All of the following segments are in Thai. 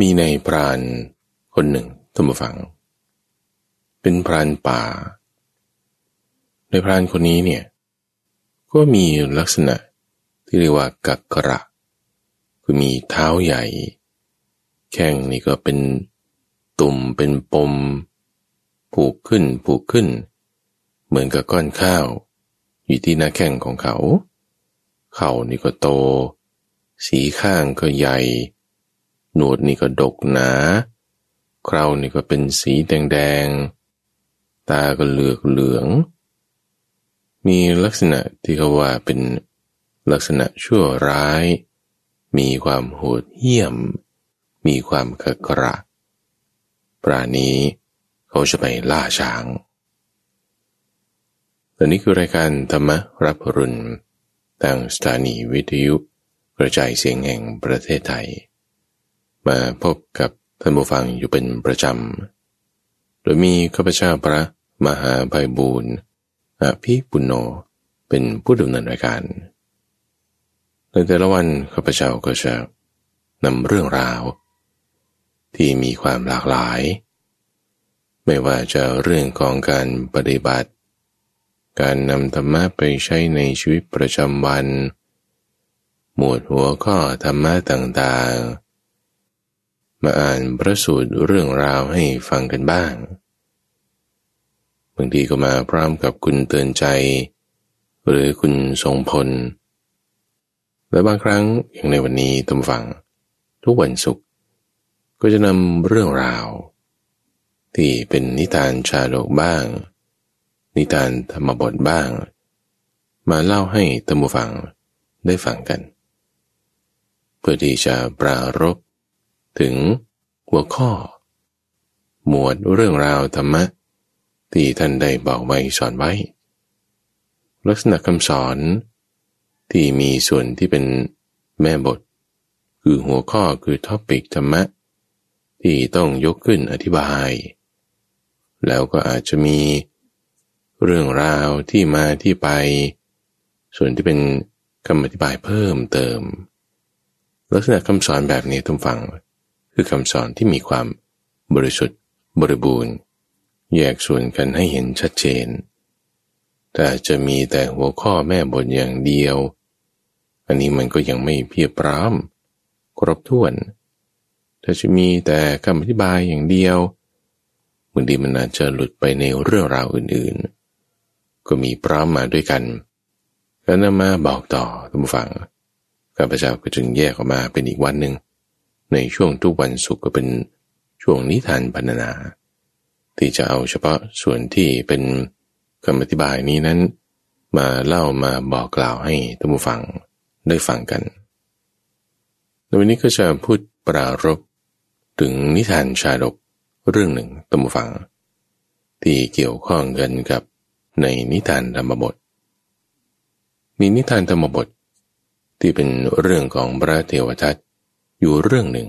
มีในพรานคนหนึ่งท่านผู้ฟัง เป็นพรานป่า ในพรานคนนี้เนี่ยก็มีลักษณะที่เรียกว่ากักกระ คือมีเท้าใหญ่ แข้งนี่ก็เป็นตุ่มเป็นปม ผูกขึ้นผูกขึ้น เหมือนกับก้อนข้าว อยู่ที่หน้าแข้งของเขา เข่านี่ก็โต สีข้างก็ใหญ่ หนวดนี่ก็ดกหนา เครานี่ก็เป็นสีแดงๆ ตาก็เหลือกเหลือง มีลักษณะที่เขาว่าเป็นลักษณะชั่วร้าย มีความโหดเหี้ยม มีความขะกระปรานี้เขาจะไปล่าช้างตอนนี้คือรายการธรรมรับรุณทางสถานีวิทยุกระจายเสียงแห่งประเทศไทย มาพบกับท่านผู้ฟังอยู่เป็นประจำ โดยมีข้าพเจ้าพระมหาภัยบูรณ์อภิปุณโญเป็นผู้ดำเนินรายการ ในแต่ละวันข้าพเจ้าก็จะนำเรื่องราว ที่มีความหลากหลาย ไม่ว่าจะเรื่องของการปฏิบัติ การนำธรรมะไปใช้ในชีวิตประจำวัน หมวดหัวข้อธรรมะต่างๆ มาอ่านพระสูตรเรื่องราวให้ฟังกันบ้าง บางทีก็มาพร้อมกับคุณเตือนใจ หรือคุณทรงพล และบางครั้งอย่างในวันนี้ตำฟัง ทุกวันศุกร์ก็จะนำเรื่องราว ที่เป็นนิทานชาดกบ้าง นิทานธรรมบทบ้าง มาเล่าให้ตำฟังได้ฟังกัน เพื่อที่จะปรารบ ถึงหัวข้อ หมวดเรื่องราวธรรมะ ที่ท่านได้บอกไว้สอนไว้ ลักษณะคำสอนที่มีส่วนที่เป็นแม่บท คือหัวข้อคือท็อปิกธรรมะ ที่ต้องยกขึ้นอธิบาย แล้วก็อาจจะมีเรื่องราวที่มาที่ไป ส่วนที่เป็นคำอธิบายเพิ่มเติม ลักษณะคำสอนแบบนี้ทุกฝัง คือคำสอนที่มีความบริสุทธิ์บริบูรณ์ แยกส่วนกันให้เห็นชัดเจน แต่จะมีแต่หัวข้อแม่บทอย่างเดียว อันนี้มันก็ยังไม่เพียบพร้อมครบถ้วนถ้าจะมีแต่คำอธิบายอย่างเดียวบางทีมันอาจจะหลุดไปในเรื่องราวอื่นๆ ก็มีพร้อมมาด้วยกันแล้วนำมาบอกต่อทุกฝังข้าพเจ้าก็จึงแยกออกมาเป็นอีกวันหนึ่ง ในช่วงทุกวันศุกร์ก็เป็นช่วงนิทานพรรณนาที่จะเอาเฉพาะส่วนที่เป็นคำอธิบายนี้นั้น มาเล่ามาบอกกล่าวให้ท่านผู้ฟังได้ฟังกันในวันนี้ก็จะพูดปรารบถึงนิทานชาดกเรื่องหนึ่งท่านผู้ฟัง ที่เกี่ยวข้องกันกับในนิทานธรรมบท มีนิทานธรรมบท ที่เป็นเรื่องของพระเทวทัต อยู่เรื่องหนึ่ง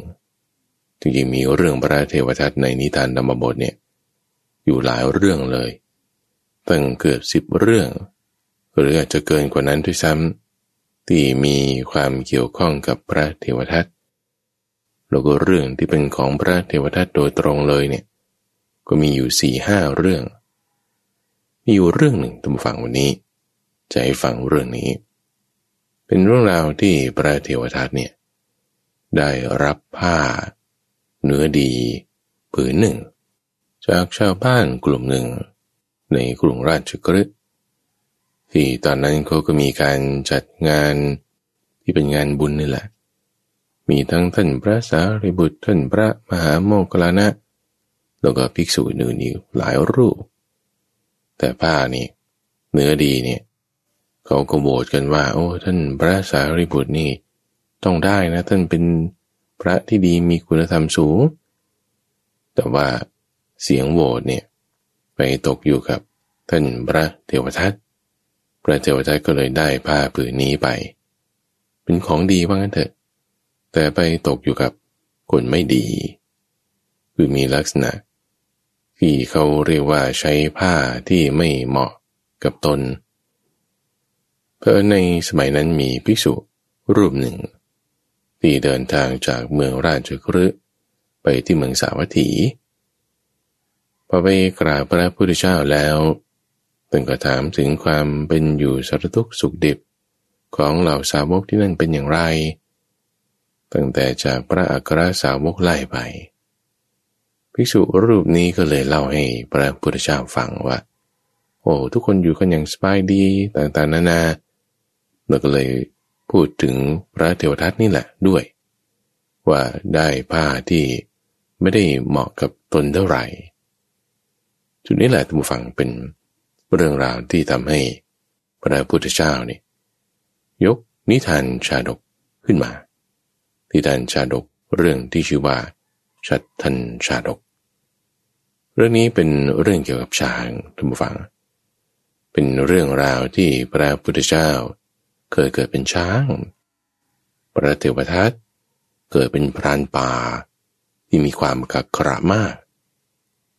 จริงๆมีเรื่องพระเทวทัตในนิทานธรรมบทเนี่ยอยู่หลายเรื่องเลยตั้งเกือบสิบเรื่อง หรืออาจจะเกินกว่านั้นด้วยซ้ำที่มีความเกี่ยวข้องกับพระเทวทัตแล้วก็เรื่องที่เป็นของพระเทวทัตโดยตรงเลยเนี่ยก็มีอยู่สี่ห้าเรื่อง มีอยู่เรื่องหนึ่งทุกฝั่งวันนี้ จะให้ฟังเรื่องนี้ เป็นเรื่องราวที่พระเทวทัตเนี่ย ได้รับผ้า เนื้อดีผืนหนึ่ง จากชาวบ้านกลุ่มหนึ่ง ในกรุงราชกฤห์ที่ตอนนั้นเขาก็มีการจัดงานที่เป็นงานบุญนี่แหละ มีทั้งท่านพระสารีบุตรท่านพระมหาโมคลานะ แล้วก็ภิกษุอื่นอีกหลายรูป แต่ผ้านี่เนื้อดีเนี่ยเขาก็โบสกันว่า โอ้ท่านพระสารีบุตรนี่ ต้องได้นะท่านเป็นพระที่ดีมีคุณธรรมสูง แต่ว่าเสียงโหวตเนี่ยไปตกอยู่กับท่านพระเทวทัตพระเทวทัตก็เลยได้ผ้าผืนนี้ไป เป็นของดีว่างั้นเถอะ แต่ไปตกอยู่กับคนไม่ดี คือมีลักษณะ ที่เขาเรียกว่าใช้ผ้าที่ไม่เหมาะกับตน เพราะในสมัยนั้นมีภิกษุรูปหนึ่ง ที่เดินทางจากเมืองราชกฤห์ไปที่เมืองสาวัตถีพอไปกราบพระพุทธเจ้าแล้วตึงก็ถามถึงความเป็นอยู่สารทุกข์สุขดิบของเหล่าสาวกที่นั่นเป็นอย่างไร ตั้งแต่จากพระอัครสาวกไล่ไป ภิกษุรูปนี้ก็เลยเล่าให้พระพุทธเจ้าฟังว่า โอ้ทุกคนอยู่กันอย่างสบายดีต่างๆนานาแล้วก็เลย พูดถึงพระเทวทัตนี่แหละด้วย ว่าได้ผ้าที่ไม่ได้เหมาะกับตนเท่าไหร่จุดนี้แหละท่านผู้ฟังเป็นเรื่องราวที่ทำให้พระพุทธเจ้านี่ยกนิทานชาดกขึ้นมานิทานชาดกเรื่องที่ชื่อว่า ชัดทันชาดก เรื่องนี้เป็นเรื่องเกี่ยวกับช้างท่านผู้ฟัง เป็นเรื่องราวที่พระพุทธเจ้า เคยเกิดเป็นช้าง พระเทวทัตเกิดเป็นพรานป่าที่มีความกักขระมาก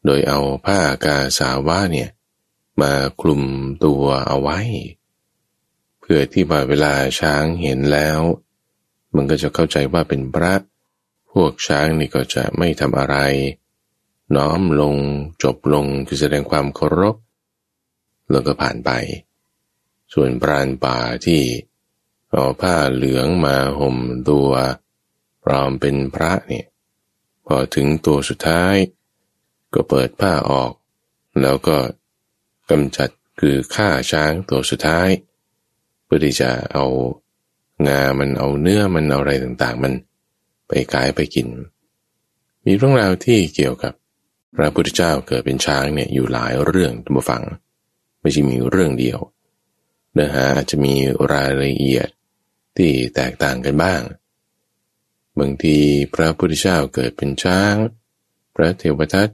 โดยเอาผ้ากาสาวะเนี่ยมาคลุมตัวเอาไว้ เพื่อที่ว่าเวลาช้างเห็นแล้ว มันก็จะเข้าใจว่าเป็นพระ พวกช้างนี่ก็จะไม่ทำอะไร น้อมลงจบลงคือแสดงความเคารพแล้วก็ผ่านไป ส่วนปราณป่าที่เอาผ้าเหลืองมาห่มตัวพร้อมเป็นพระเนี่ยพอถึงตัวสุดท้าย ก็เปิดผ้าออก แล้วก็กำจัดคือฆ่าช้างตัวสุดท้าย เพื่อที่จะเอางา มันเอาเนื้อมันเอาอะไรต่างๆ มันไปกายไปกิน มีเรื่องราวที่เกี่ยวกับพระพุทธเจ้าเกิดเป็นช้างเนี่ยอยู่หลายเรื่องทุกฟัง ไม่ใช่มีเรื่องเดียว เนื้อหาอาจจะมีรายละเอียดที่แตกต่างกันบ้าง บางทีพระพุทธเจ้าเกิดเป็นช้าง พระเทวทัต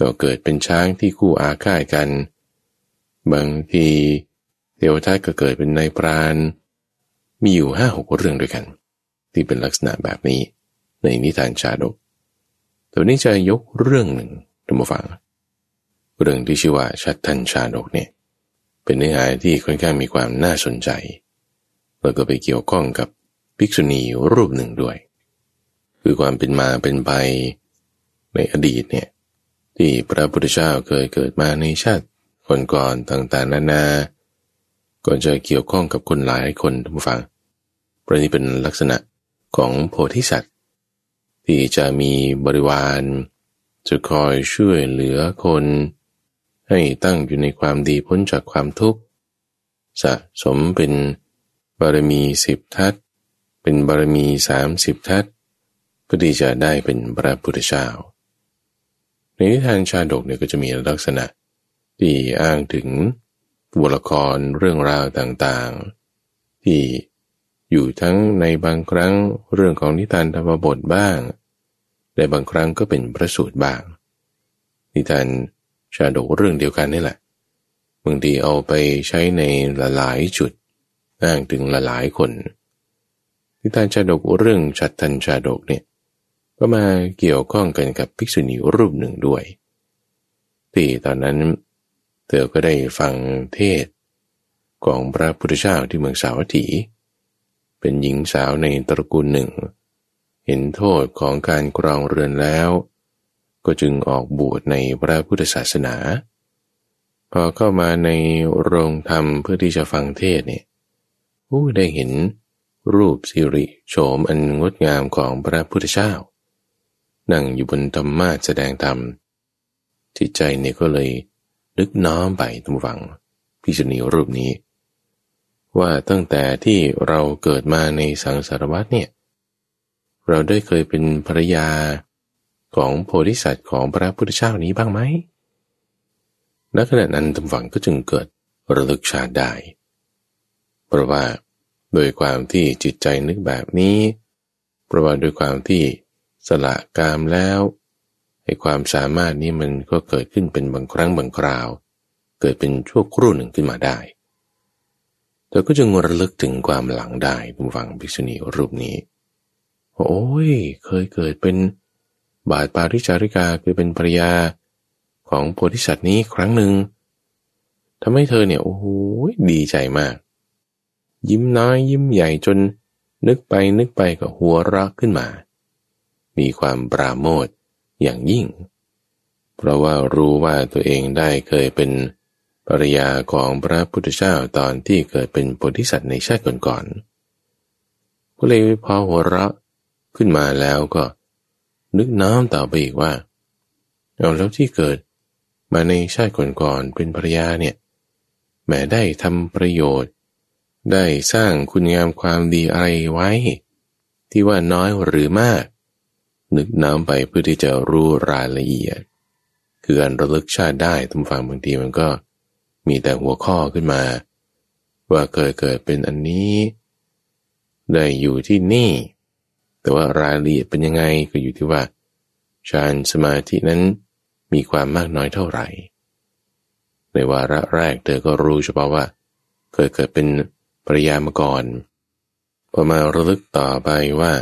ก็เกิดเป็นช้างที่คู่อาฆาตกัน บางทีเทวทัตก็เกิดเป็นนายพราน มีอยู่ห้าหกเรื่องด้วยกัน ที่เป็นลักษณะแบบนี้ในนิทานชาดก ตัวนี้จะยกเรื่องหนึ่งท่าฟัง เรื่องที่ชื่อว่าชัดทันชาดกเนี่ย เป็นเนื้อหาที่ค่อนข้างมีความน่าสนใจ แล้วก็ไปเกี่ยวข้องกับภิกษุณีรูปหนึ่งด้วย คือความเป็นมาเป็นไปในอดีตเนี่ยที่พระพุทธเจ้าเคยเกิดมาในชาติคนก่อนต่างๆนานาก็จะเกี่ยวข้องกับคนหลายคนทุกฝังเพราะนี้เป็นลักษณะของโพธิสัตว์ ที่จะมีบริวาร จะคอยช่วยเหลือคน ให้ตั้งอยู่ในความดีพ้นจากความทุกข์ สะสมเป็นบารมีสิบทัศ เป็นบารมีสามสิบทัศเพื่อที่จะได้เป็นพระพุทธเจ้าในนิทานชาดกเนี่ยก็จะมีลักษณะที่อ้างถึงตัวละครเรื่องราวต่างๆ ที่อยู่ทั้งในบางครั้งเรื่องของนิทานธรรมบทบ้าง และบางครั้งก็เป็นพระสูตรบ้าง นิทาน ชาดกเรื่องเดียวกันนี่แหละบางทีเอาไปใช้ในหลายจุดอ้างถึงหลายคนนิทานชาดกเรื่องชัดทันชาดกเนี่ยก็มาเกี่ยวข้องกันกับภิกษุณีรูปหนึ่งด้วยที่ตอนนั้นเธอก็ได้ฟังเทศของพระพุทธเจ้าที่เมืองสาวัตถี เป็นหญิงสาวในตระกูลหนึ่ง เห็นโทษของการกรองเรือนแล้ว ก็จึงออกบวชในพระพุทธศาสนา พอเข้ามาในโรงธรรมเพื่อที่จะฟังเทศเนี่ยผู้ได้เห็นรูปสิริโฉมอันงดงามของพระพุทธเจ้า นั่งอยู่บนธรรมาแสดงธรรม จิตใจเนี่ยก็เลยนึกน้อมไปทุกฝังพิจณีรูปนี้ ว่าตั้งแต่ที่เราเกิดมาในสังสารวัฏเนี่ย เราได้เคยเป็นภรยา ของโพธิสัตว์ของพระพุทธเจ้านี้บ้างไหมณขณะนั้นทุกฝังก็จึงเกิดระลึกชาติได้ เพราะว่าโดยความที่จิตใจนึกแบบนี้ เพราะว่าโดยความที่สละกามแล้วไอ้ความสามารถนี้มันก็เกิดขึ้นเป็นบางครั้งบางคราว เกิดเป็นชั่วครู่หนึ่งขึ้นมาได้แต่ก็จึงระลึกถึงความหลังได้ทุกฝังภิกษุณีรูปนี้ โอ้ยเคยเกิดเป็น บาทปาริจาริกาคือเป็นภรยาของโพธิสัตว์นี้ครั้งหนึ่งทำให้เธอเนี่ยโอ้โหดีใจมาก ยิ้มน้อยยิ้มใหญ่จนนึกไปนึกไปก็หัวรักขึ้นมา มีความปราโมทอย่างยิ่ง เพราะว่ารู้ว่าตัวเองได้เคยเป็นภรยาของพระพุทธเจ้าตอนที่เกิดเป็นโพธิสัตว์ในชาติก่อนๆก็เลยพอหัวเราะขึ้นมาแล้วก็ นึกน้อมต่อไปอีกว่าเอาแล้วที่เกิดมาในชาติก่อนๆเป็นภรยาเนี่ยแม้ได้ทำประโยชน์ ได้สร้างคุณงามความดีอะไรไว้ ที่ว่าน้อยหรือมาก นึกน้ำไปเพื่อที่จะรู้รายละเอียด คือการระลึกชาติได้ทุกฝั่งบางทีมันก็มีแต่หัวข้อขึ้นมา ว่าเคยเกิดเป็นอันนี้ ได้อยู่ที่นี่ แต่ว่ารายละเอียดเป็นยังไงก็อยู่ที่ว่าฌานสมาธินั้นมีความมากน้อยเท่าไหร่ ในวาระแรกเธอก็รู้เฉพาะว่า เคยเกิดเป็นปริยามาก่อนพอมาระลึกต่อไปว่า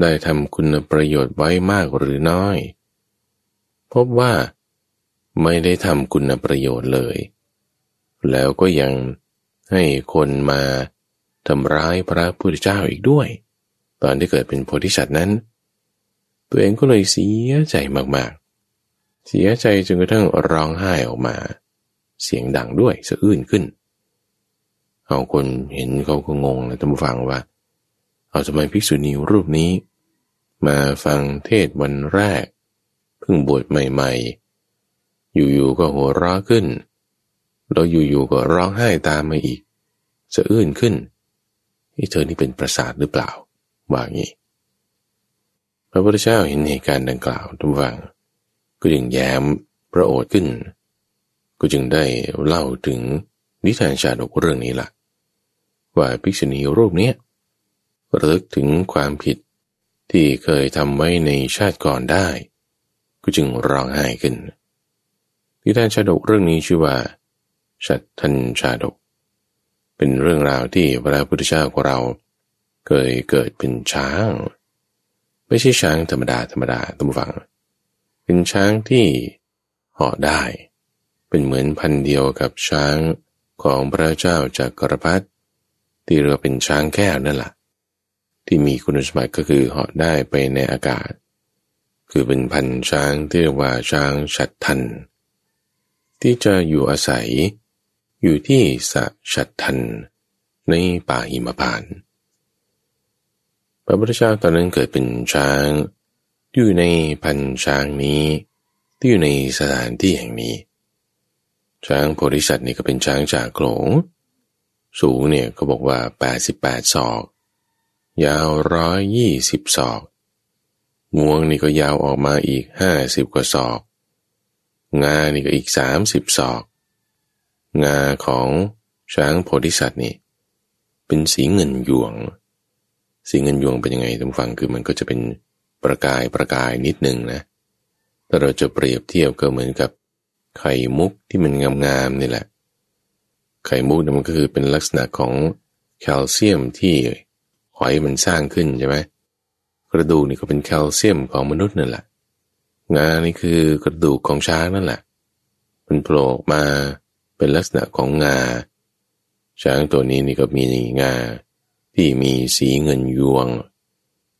ได้ทำคุณประโยชน์ไว้มากหรือน้อย พบว่าไม่ได้ทำคุณประโยชน์เลย แล้วก็ยังให้คนมาทำร้ายพระพุทธเจ้าอีกด้วย ตอนที่เกิดเป็นโพธิสัตว์นั้น ตัวเองก็เลยเสียใจมากๆ เสียใจจนกระทั่งร้องไห้ออกมา เสียงดังด้วยสะอื้นขึ้นเอาคนเห็นเขาก็งงเลยท่านผู้ฟังว่า เอาทำไมภิกษุณีรูปนี้ มาฟังเทศวันแรก เพิ่งบวชใหม่ๆ อยู่ๆก็หัวเราะขึ้น แล้วอยู่ๆก็ร้องไห้ตามมาอีกสะอื้นขึ้นที่เธอนี่เป็นประสาทหรือเปล่า ว่างี้ พระพุทธเจ้าเห็นเหตุการณ์ดังกล่าวทุกฝังก็จึงแย้มพระโอษฐ์ขึ้น ก็จึงได้เล่าถึงนิทานชาดกเรื่องนี้ละ่ะ ว่าภิกษุณีรูปนี้ระลึกถึงความผิดที่เคยทำไว้ในชาติก่อนได้ ก็จึงร้องไห้ขึ้นนิทานชาดกเรื่องนี้ชื่อว่าชัดทันชาดก เป็นเรื่องราวที่พระพุทธเจ้าของเรา เคยเกิดเป็นช้าง ไม่ใช่ช้างธรรมดาธรรมดาตั้ฟัง เป็นช้างที่เหาะได้ เป็นเหมือนพันเดียวกับช้างของพระเจ้าจากกรพัดที่เรียกเป็นช้างแก้วนั่นแหละที่มีคุณสมบัติก็คือเหาะได้ไปในอากาศ คือเป็นพันช้างที่เรียกว่าช้างฉัดทัน ที่จะอยู่อาศัยอยู่ที่สะฉัดทันในป่าหิมพาน พระพุทธเจ้าตอนนั้นเกิดเป็นช้างอยู่ในพันช้างนี้ ที่อยู่ในสถานที่แห่งนี้ ช้างโพธิสัตว์นี่ก็เป็นช้างจากโขลงสูงเนี่ยก็บอกว่า 88 ศอก ยาวร้อยยี่สิบศอกงวงนี่ก็ยาวออกมาอีกห้าสิบกว่าศอก งานี่ก็อีกสามสิบศอก งาของช้างโพธิสัตว์นี่เป็นสีเงินยวง สีเงินยวงเป็นยังไงทุกฟังคือมันก็จะเป็นประกายประกายนิดหนึ่งนะแต่เราจะเปรียบเทียบก็เหมือนกับไข่มุกที่มันงามๆนี่แหละ ไข่มุกมันก็คือเป็นลักษณะของแคลเซียมที่หอยมันสร้างขึ้นใช่ไหมกระดูกนี่ก็เป็นแคลเซียมของมนุษย์นั่นแหละ งานี่คือกระดูกของช้างนั่นแหละ มันโผล่มาเป็นลักษณะของงา ช้างตัวนี้นี่ก็มีงา ที่มีสีเงินยวง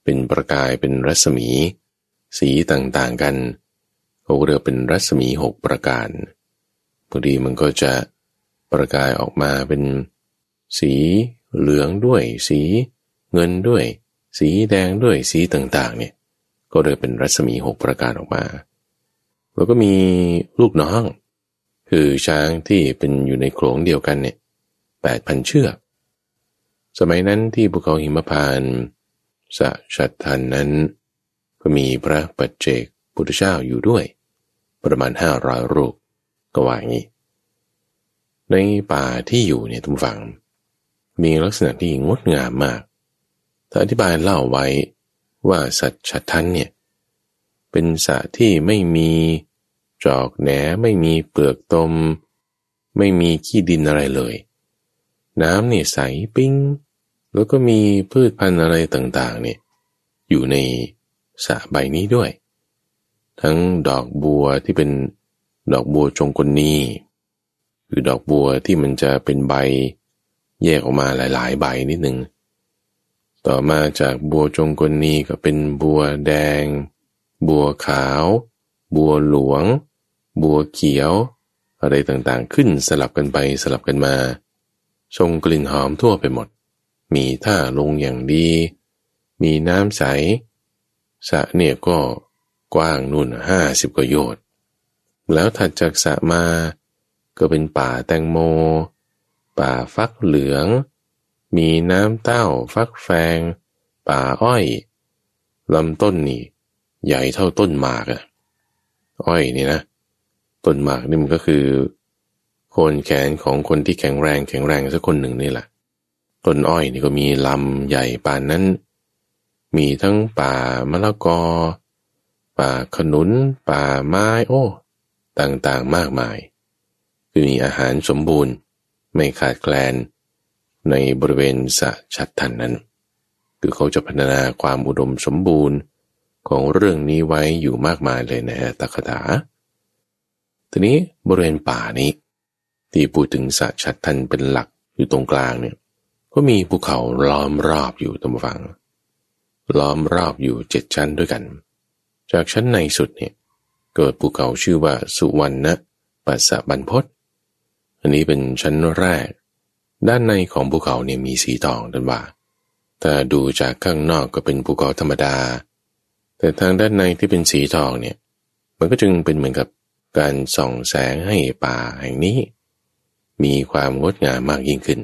เป็นประกายเป็นรัศมี สีต่างๆกันเขาเรียกเป็นรัศมีหกประการบางทีมันก็จะประกายออกมาเป็น สีเหลืองด้วย สีเงินด้วย สีแดงด้วยสีต่างๆ เนี่ยก็เลยเป็นรัศมีหกประการออกมา แล้วก็มีลูกน้อง คือช้างที่เป็นอยู่ในโขลงเดียวกันเนี่ยแปดพันเชือก สมัยนั้นที่ภูเขาหิมพานสะชัดทันนั้น ก็มีพระปัจเจกพุทธเจ้าอยู่ด้วย ประมาณห้าร้อยรูปก็ว่าอย่างนี้ ในป่าที่อยู่เนี่ยทุกฝัง มีลักษณะที่งดงามมากถ้าอธิบายเล่าไว้ว่าสัตชัดทันเนี่ยเป็นสัตว์ที่ไม่มีจอกแหนไม่มีเปลือกตม ไม่มีขี้ดินอะไรเลย น้ำเนี่ยใสปิ้ง แล้วก็มีพืชพันธุ์อะไรต่างๆเนี่ยอยู่ในสระใบนี้ด้วย ทั้งดอกบัวที่เป็นดอกบัวจงกลนีคือดอกบัวที่มันจะเป็นใบแยกออกมาหลาย ๆ ใบนิดหนึ่งต่อมาจากบัวจงกลนีก็เป็นบัวแดง บัวขาว บัวหลวง บัวเขียว อะไรต่างๆ ขึ้นสลับกันไปสลับกันมาทรงกลิ่นหอมทั่วไปหมด มีท่าลงอย่างดี มีน้ำใสสะเนี่ยก็กว้างนู่นห้าสิบกว่าโยชน์แล้วถัดจากสะมาก็เป็นป่าแตงโม ป่าฟักเหลือง มีน้ำเต้าฟักแฟง ป่าอ้อยลำต้นนี่ ใหญ่เท่าต้นหมากอะอ้อยนี่นะ ต้นหมากนี่มันก็คือ โคนแขนของคนที่แข็งแรงแข็งแรงสักคนหนึ่งนี่แหละ ต้นอ้อยนี่ก็มีลำใหญ่ป่านนั้น มีทั้งป่ามะละกอ ป่าขนุน ป่าไม้โอ้ ต่างๆมากมาย คือมีอาหารสมบูรณ์ ไม่ขาดแคลน ในบริเวณสะชัดทันนั้น คือเขาจะพัฒนาความอุดมสมบูรณ์ของเรื่องนี้ไว้อยู่มากมายเลยนะตะคถาทีนี้บริเวณป่านี้ ที่พูดถึงสะชัดทันเป็นหลักอยู่ตรงกลางเนี่ย ก็มีภูเขาล้อมรอบอยู่ตรงฝั่งล้อมรอบอยู่เจ็ดชั้นด้วยกัน จากชั้นในสุดเนี่ยเกิดภูเขาชื่อว่าสุวรรณปัสสะบันพศอันนี้เป็นชั้นแรก ด้านในของภูเขาเนี่ยมีสีทองดันว่าแต่ดูจากข้างนอกก็เป็นภูเขาธรรมดา แต่ทางด้านในที่เป็นสีทองเนี่ยมันก็จึงเป็นเหมือนกับการส่องแสงให้ป่าแห่งนี้ มีความงดงามมากยิ่งขึ้น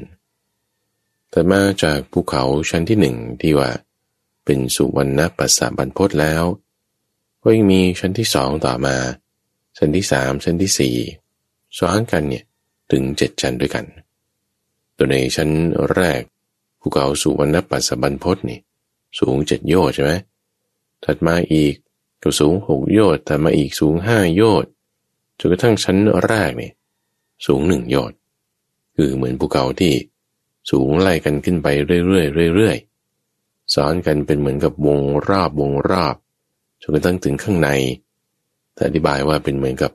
แต่มาจากภูเขาชั้นที่หนึ่งที่ว่า เป็นสุวรรณปัสสะบรรพศแล้ว ก็ยังมีชั้นที่สองต่อมา ชั้นที่สามชั้นที่สี่ซ้อนกันเนี่ยถึงเจ็ดชั้นด้วยกัน ตัวในชั้นแรกภูเขาสุวรรณปัสสะบรรพศนี่ สูงเจ็ดโยชน์ใช่ไหมถัดมาอีกก็สูงหกโยชน์ถัดมาอีกสูงห้าโยชน์จนกระทั่งชั้นแรกนี่สูงหนึ่งโยชน์คือเหมือนภูเขาที่ สูงไล่กันขึ้นไปเรื่อยๆเรื่อยๆซ้อนกันเป็นเหมือนกับวงรอบวงรอบจนกระทั่งถึงข้างในแต่อธิบายว่าเป็นเหมือนกับ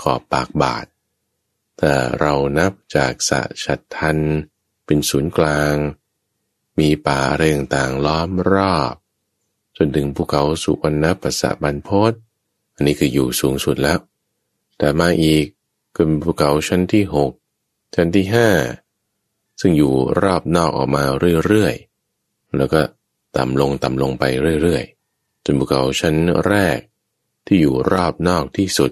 ขอบปากบาท แต่เรานับจากสะชัดทัน เป็นศูนย์กลาง มีป่าเร่งต่างล้อมรอบ จนถึงภูเขาสุวรรณปัสสะบันพศอันนี้คืออยู่สูงสุดแล้ว แต่มาอีกก็เป็นภูเขาชั้นที่หกชั้นที่ห้า ซึ่งอยู่รอบนอกออกมาเรื่อยๆ แล้วก็ต่ำลงต่ำลงไปเรื่อยๆ จนภูเขาชั้นแรกที่อยู่รอบนอกที่สุด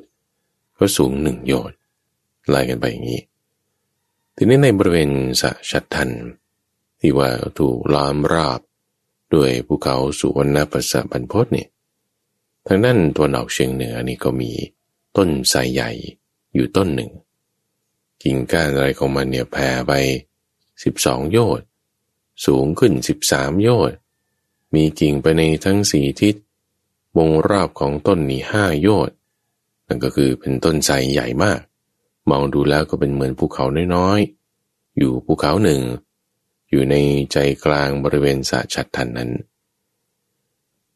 ก็สูงหนึ่งโยชน์ไล่กันไปอย่างนี้ ทีนี้ในบริเวณสะชัดทัน ที่ว่าถูกล้อมรอบด้วยภูเขาสุวรรณปัสสะบันพศเนี่ยทางด้านตัวนออกเชียงเหนือนี่ก็มีต้นไทรใหญ่อยู่ต้นหนึ่ง กิ่งก้านอะไรของมันเนี่ยแผ่ไป สิบสองโยชน์สูงขึ้นสิบสามโยชน์มีกิ่งไปในทั้งสี่ทิศ วงรอบของต้นนี้ห้าโยชน์นั่นก็คือเป็นต้นไทรใหญ่มาก มองดูแล้วก็เป็นเหมือนภูเขาน้อยๆ อยู่ภูเขาหนึ่ง อยู่ในใจกลางบริเวณสะชัดทันนั้น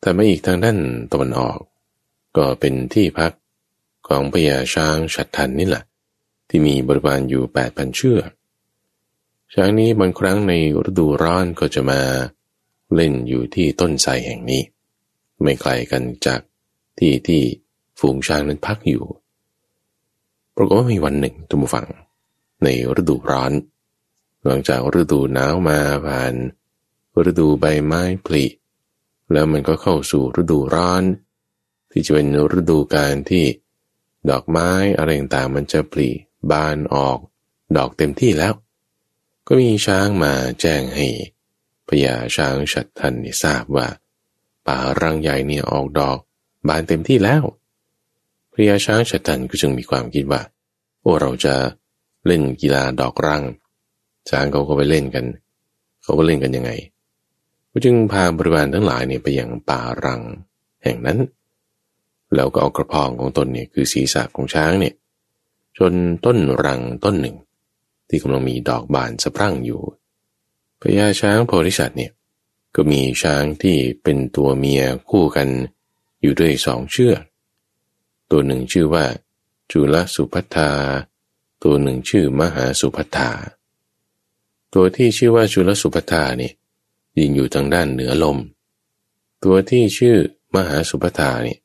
แต่มาอีกทางด้านตะวันออก ก็เป็นที่พักของพญาช้างชัดทันนี่แหละ ที่มีบริวารอยู่แปดพันเชือก ช้างนี้บางครั้งในฤดูร้อนก็จะมาเล่นอยู่ที่ต้นไทรแห่งนี้ ไม่ไกลกันจากที่ที่ฝูงช้างนั้นพักอยู่ ปรากฏว่ามีวันหนึ่งทุกฝั่งในฤดูร้อน หลังจากฤดูหนาวมาผ่านฤดูใบไม้ผลิแล้วมันก็เข้าสู่ฤดูร้อน ที่จะเป็นฤดูการที่ดอกไม้อะไรต่างมันจะผลิบานออก ดอกเต็มที่แล้ว ก็มีช้างมาแจ้งให้พญาช้างฉัดทันนี่ทราบว่า ป่ารังใหญ่เนี่ยออกดอก บานเต็มที่แล้วพญาช้างฉัดทันก็จึงมีความคิดว่า โอ้เราจะเล่นกีฬาดอกรังช้างเขาก็ไปเล่นกัน เขาก็เล่นกันยังไง ก็จึงพาบริวารทั้งหลายเนี่ยไปยังป่ารัง แห่งนั้น แล้วก็เอากระพองของตนเนี่ยคือศีรษะของช้างเนี่ยจนต้นรังต้นหนึ่ง ที่กำลังมีดอกบานสะพรั่งอยู่พญาช้างโพธิสัตว์เนี่ยก็มีช้างที่เป็นตัวเมียคู่กันอยู่ด้วยสองเชือก ตัวหนึ่งชื่อว่า จุลสุพัทธา ตัวหนึ่งชื่อมหาสุพัทธา ตัวที่ชื่อว่าจุลสุพัทธาเนี่ยยืนอยู่ทางด้านเหนือลม ตัวที่ชื่อมหาสุภธาเนี่ย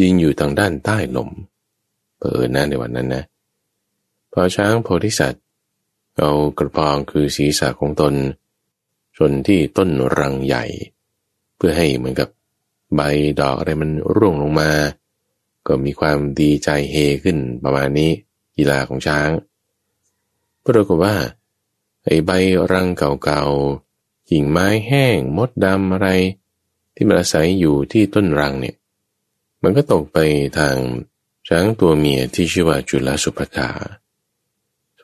ยืนอยู่ทางด้านใต้ลมเปิดหน้าในวันนั้นนะพอช้างโพธิสัตว เอากระพองคือศีรษะของตน ชนที่ต้นรังใหญ่ เพื่อให้เหมือนกับใบดอกอะไรมันร่วงลงมา ก็มีความดีใจเฮขึ้นประมาณนี้กีฬาของช้างปรากฏว่าไอ้ใบรังเก่าๆกิ่งไม้แห้งมดดำอะไร ที่มันอาศัยอยู่ที่ต้นรังเนี่ย มันก็ตกไปทางช้างตัวเมียที่ชื่อว่าจุลสุภธา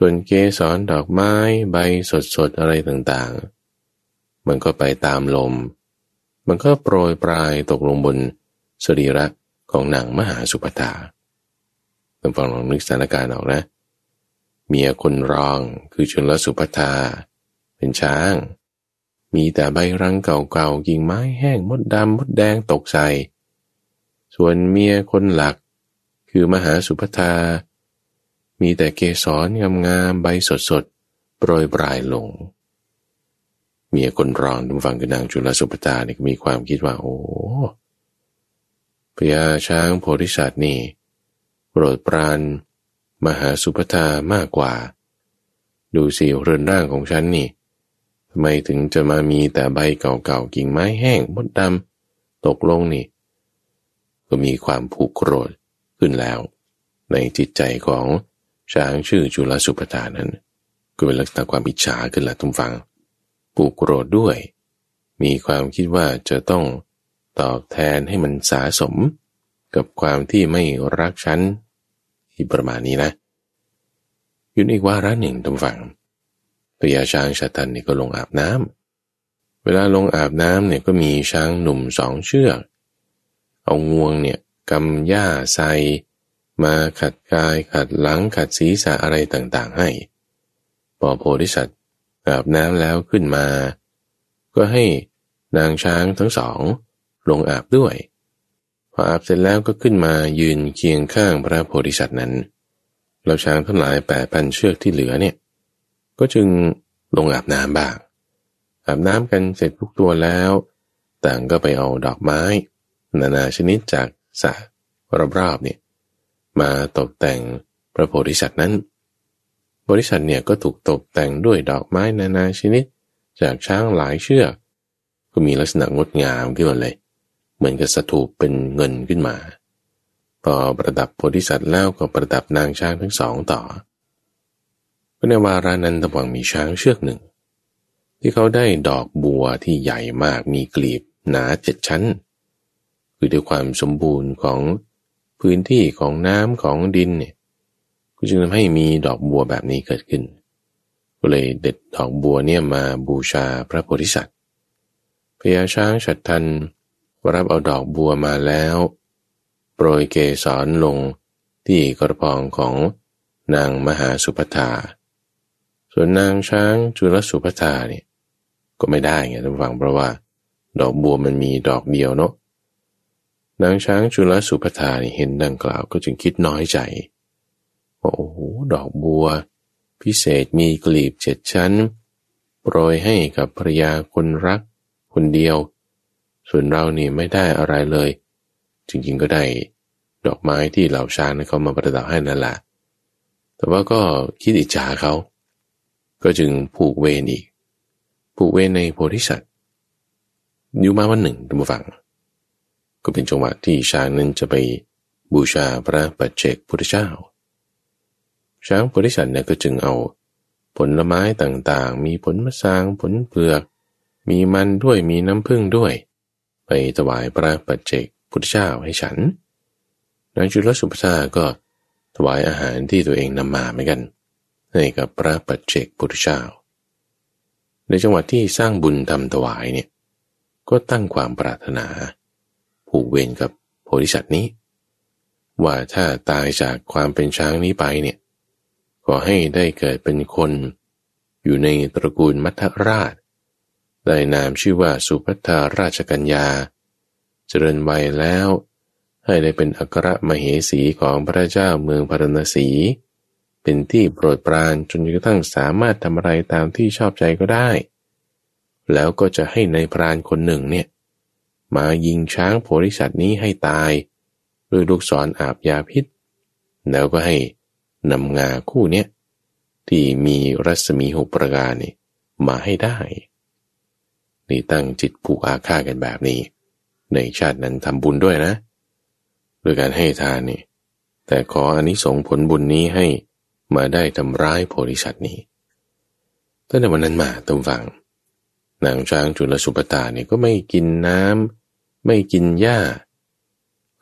ส่วนเกสรดอกไม้ใบสดๆอะไรต่างๆ มันก็ไปตามลม มันก็โปรยปลายตกลงบนสรีระของนางมหาสุภธาต้องฟังลองนึกสถานการณ์ออกนะ เมียคนรองคือชนลสุภธาเป็นช้าง มีแต่ใบรังเก่าๆกิ่งไม้แห้งมดดำมดแดงตกใส่ส่วนเมียคนหลักคือมหาสุภธา มีแต่เกสรงามๆใบสดๆโปรยปลายลง เมียคนรองดูฟังคือนางจุลสุภธาเนี่ยมีความคิดว่า โอ้พญาช้างโพธิสัตว์นี่โปรดปรานมหาสุภธามากกว่า ดูสิเรือนร่างของฉันนี่ทำไมถึงจะมามีแต่ใบเก่าๆกิ่งไม้แห้งมดดำตกลงนี่ ก็มีความผูกโกรธขึ้นแล้ว ในจิตใจของ ช้างชื่อจุลสุภธานั้น ก็เป็นลักษณะความอิจฉาขึ้นละทุกฟัง ผูกโกรธด้วย มีความคิดว่าจะต้องตอบแทนให้มันสาสม กับความที่ไม่รักฉันที่ประมาณนี้นะยู่อีกว่าระหนึ่งทุกฝังพญาช้างชาตันนี่ก็ลงอาบน้ำเวลาลงอาบน้ำเนี่ยก็มีช้างหนุ่มสองเชือก เอางวงเนี่ยกำหญ้าใส่ มาขัดกายขัดหลังขัดศีรษะอะไรต่างๆให้ พอโพธิสัตว์อาบน้ำแล้วขึ้นมา ก็ให้นางช้างทั้งสอง ลงอาบด้วย พออาบเสร็จแล้วก็ขึ้นมายืนเคียงข้างพระโพธิสัตว์นั้นเราช้างทั้งหลายแปดพันเชือกที่เหลือเนี่ย ก็จึงลงอาบน้ำบ้าง อาบน้ำกันเสร็จทุกตัวแล้ว ต่างก็ไปเอาดอกไม้ นานาชนิดจากสระรอบๆเนี่ย มาตกแต่งพระโพธิสัตว์นั้น บริษัทเนี่ยก็ถูกตกแต่งด้วยดอกไม้นานาชนิด จากช้างหลายเชือก ก็มีลักษณะงดงามขึ้นมาเลย เหมือนกับสถูปเป็นเงินขึ้นมาพอประดับโพธิสัตว์แล้วก็ประดับนางช้างทั้งสองต่อในวารานั้นตะวังมีช้างเชือกหนึ่ง ที่เขาได้ดอกบัวที่ใหญ่มากมีกลีบหนาเจ็ดชั้น คือด้วยความสมบูรณ์ของ พื้นที่ของน้ำของดินเนี่ยก็จึงทำให้มีดอกบัวแบบนี้เกิดขึ้น ก็เลยเด็ดดอกบัวเนี่ยมาบูชาพระโพธิสัตว์พญาช้างฉัดทันรับเอาดอกบัวมาแล้ว โปรยเกสรลงที่กระพองของนางมหาสุภธาส่วนนางช้างจุลสุภธาเนี่ยก็ไม่ได้ไงท่านฟังเพราะว่า ดอกบัวมันมีดอกเดียวเนาะ นางช้างจุลสุภธาเห็นดังกล่าวก็จึงคิดน้อยใจว่าโอ้โหดอกบัว พิเศษมีกลีบเจ็ดชั้น โปรยให้กับภรรยาคนรักคนเดียว ส่วนเรานี่ไม่ได้อะไรเลย จริงๆก็ได้ดอกไม้ที่เหล่าช้างเขามาประดับให้นั่นแหละแต่ว่าก็คิดอิจฉาเขา ก็จึงผูกเวรอีก ผูกเวรในโพธิสัตว์อยู่มาวันหนึ่งท่านผู้ฟัง ก็เป็นจังหวะที่ช้างนั้นจะไปบูชาพระปัจเจกพุทธเจ้า ช้างโพธิสัตว์เนี่ยก็จึงเอา ผลไม้ต่างๆ มีผลมะสางผลเปลือก มีมันด้วยมีน้ำผึ้งด้วย ไปถวายพระปัจเจกพุทธเจ้าให้ฉันนางจุลสุภาก็ถวายอาหารที่ตัวเองนำมาเหมือนกัน ให้กับพระปัจเจกพุทธเจ้า ในจังหวัดที่สร้างบุญทำถวายเนี่ยก็ตั้งความปรารถนา ผูกเวรกับโพธิสัตว์นี้ ว่าถ้าตายจากความเป็นช้างนี้ไปเนี่ยขอให้ได้เกิดเป็นคน อยู่ในตระกูลมัทราช ได้นามชื่อว่าสุภัทาราชกัญญา เจริญวัยแล้ว ให้ได้เป็นอัครมเหสีของพระเจ้าเมืองพารณสี เป็นที่โปรดปรานจนกระทั่งสามารถทำอะไรตามที่ชอบใจก็ได้ แล้วก็จะให้ในพรานคนหนึ่งเนี่ย มายิงช้างโพธิสัตว์นี้ให้ตาย ด้วยลูกศรออาบยาพิษ แล้วก็ให้นำงาคู่เนี้ยที่มีรัศมีหกประการนี่มาให้ได้ นี่ตั้งจิตผูกอาฆาตกันแบบนี้ ในชาตินั้นทำบุญด้วยนะด้วยการให้ทานนี่แต่ขออนนิสงผลบุญนี้ให้มาได้ทำร้ายโพธิสัตว์นี้ตั้งแต่วันนั้นมาตำฝังนางช้างจุลสุปตาเนี่ยก็ไม่กินน้ำ ไม่กินหญ้า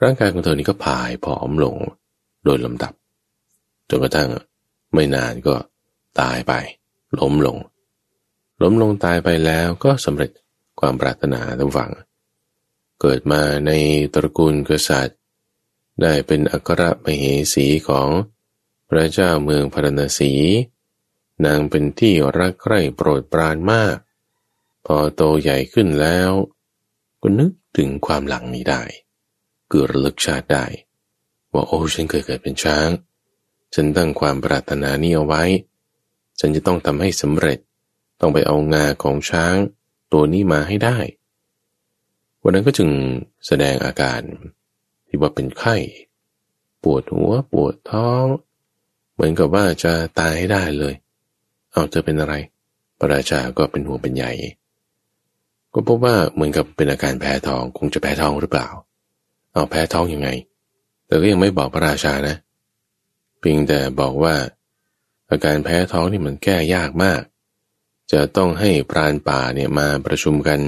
ร่างกายของเธอนี่ก็ผายผอมลงโดยลำดับ จนกระทั่งไม่นานก็ตายไป ล้มลง ล้มลงตายไปแล้วก็สำเร็จความปรารถนาทั้งฝัง เกิดมาในตระกูลกษัตริย์ ได้เป็นอัครมเหสีของพระเจ้าเมืองพารณสี นางเป็นที่รักใคร่โปรดปรานมาก พอโตใหญ่ขึ้นแล้ว ก็นึกถึงความหลังนี้ได้เกิดระลึกชาติได้ ว่าโอ้ฉันเคยเกิดเป็นช้าง ฉันตั้งความปรารถนานี้เอาไว้ ฉันจะต้องทำให้สำเร็จ ต้องไปเอางาของช้างตัวนี้มาให้ได้ วันนั้นก็จึงแสดงอาการที่ว่าเป็นไข้ ปวดหัวปวดท้อง เหมือนกับว่าจะตายให้ได้เลย เอาเธอเป็นอะไร พระราชาก็เป็นห่วงเป็นใหญ่ ก็พบว่าเหมือนกับเป็นอาการแพ้ท้องคงจะแพ้ท้องหรือเปล่า เอาแพ้ท้องยังไง แต่ก็ยังไม่บอกพระราชานะ เพียงแต่บอกว่า อาการแพ้ท้องนี่มันแก้ยากมาก จะต้องให้พรานป่าเนี่ยมาประชุมกัน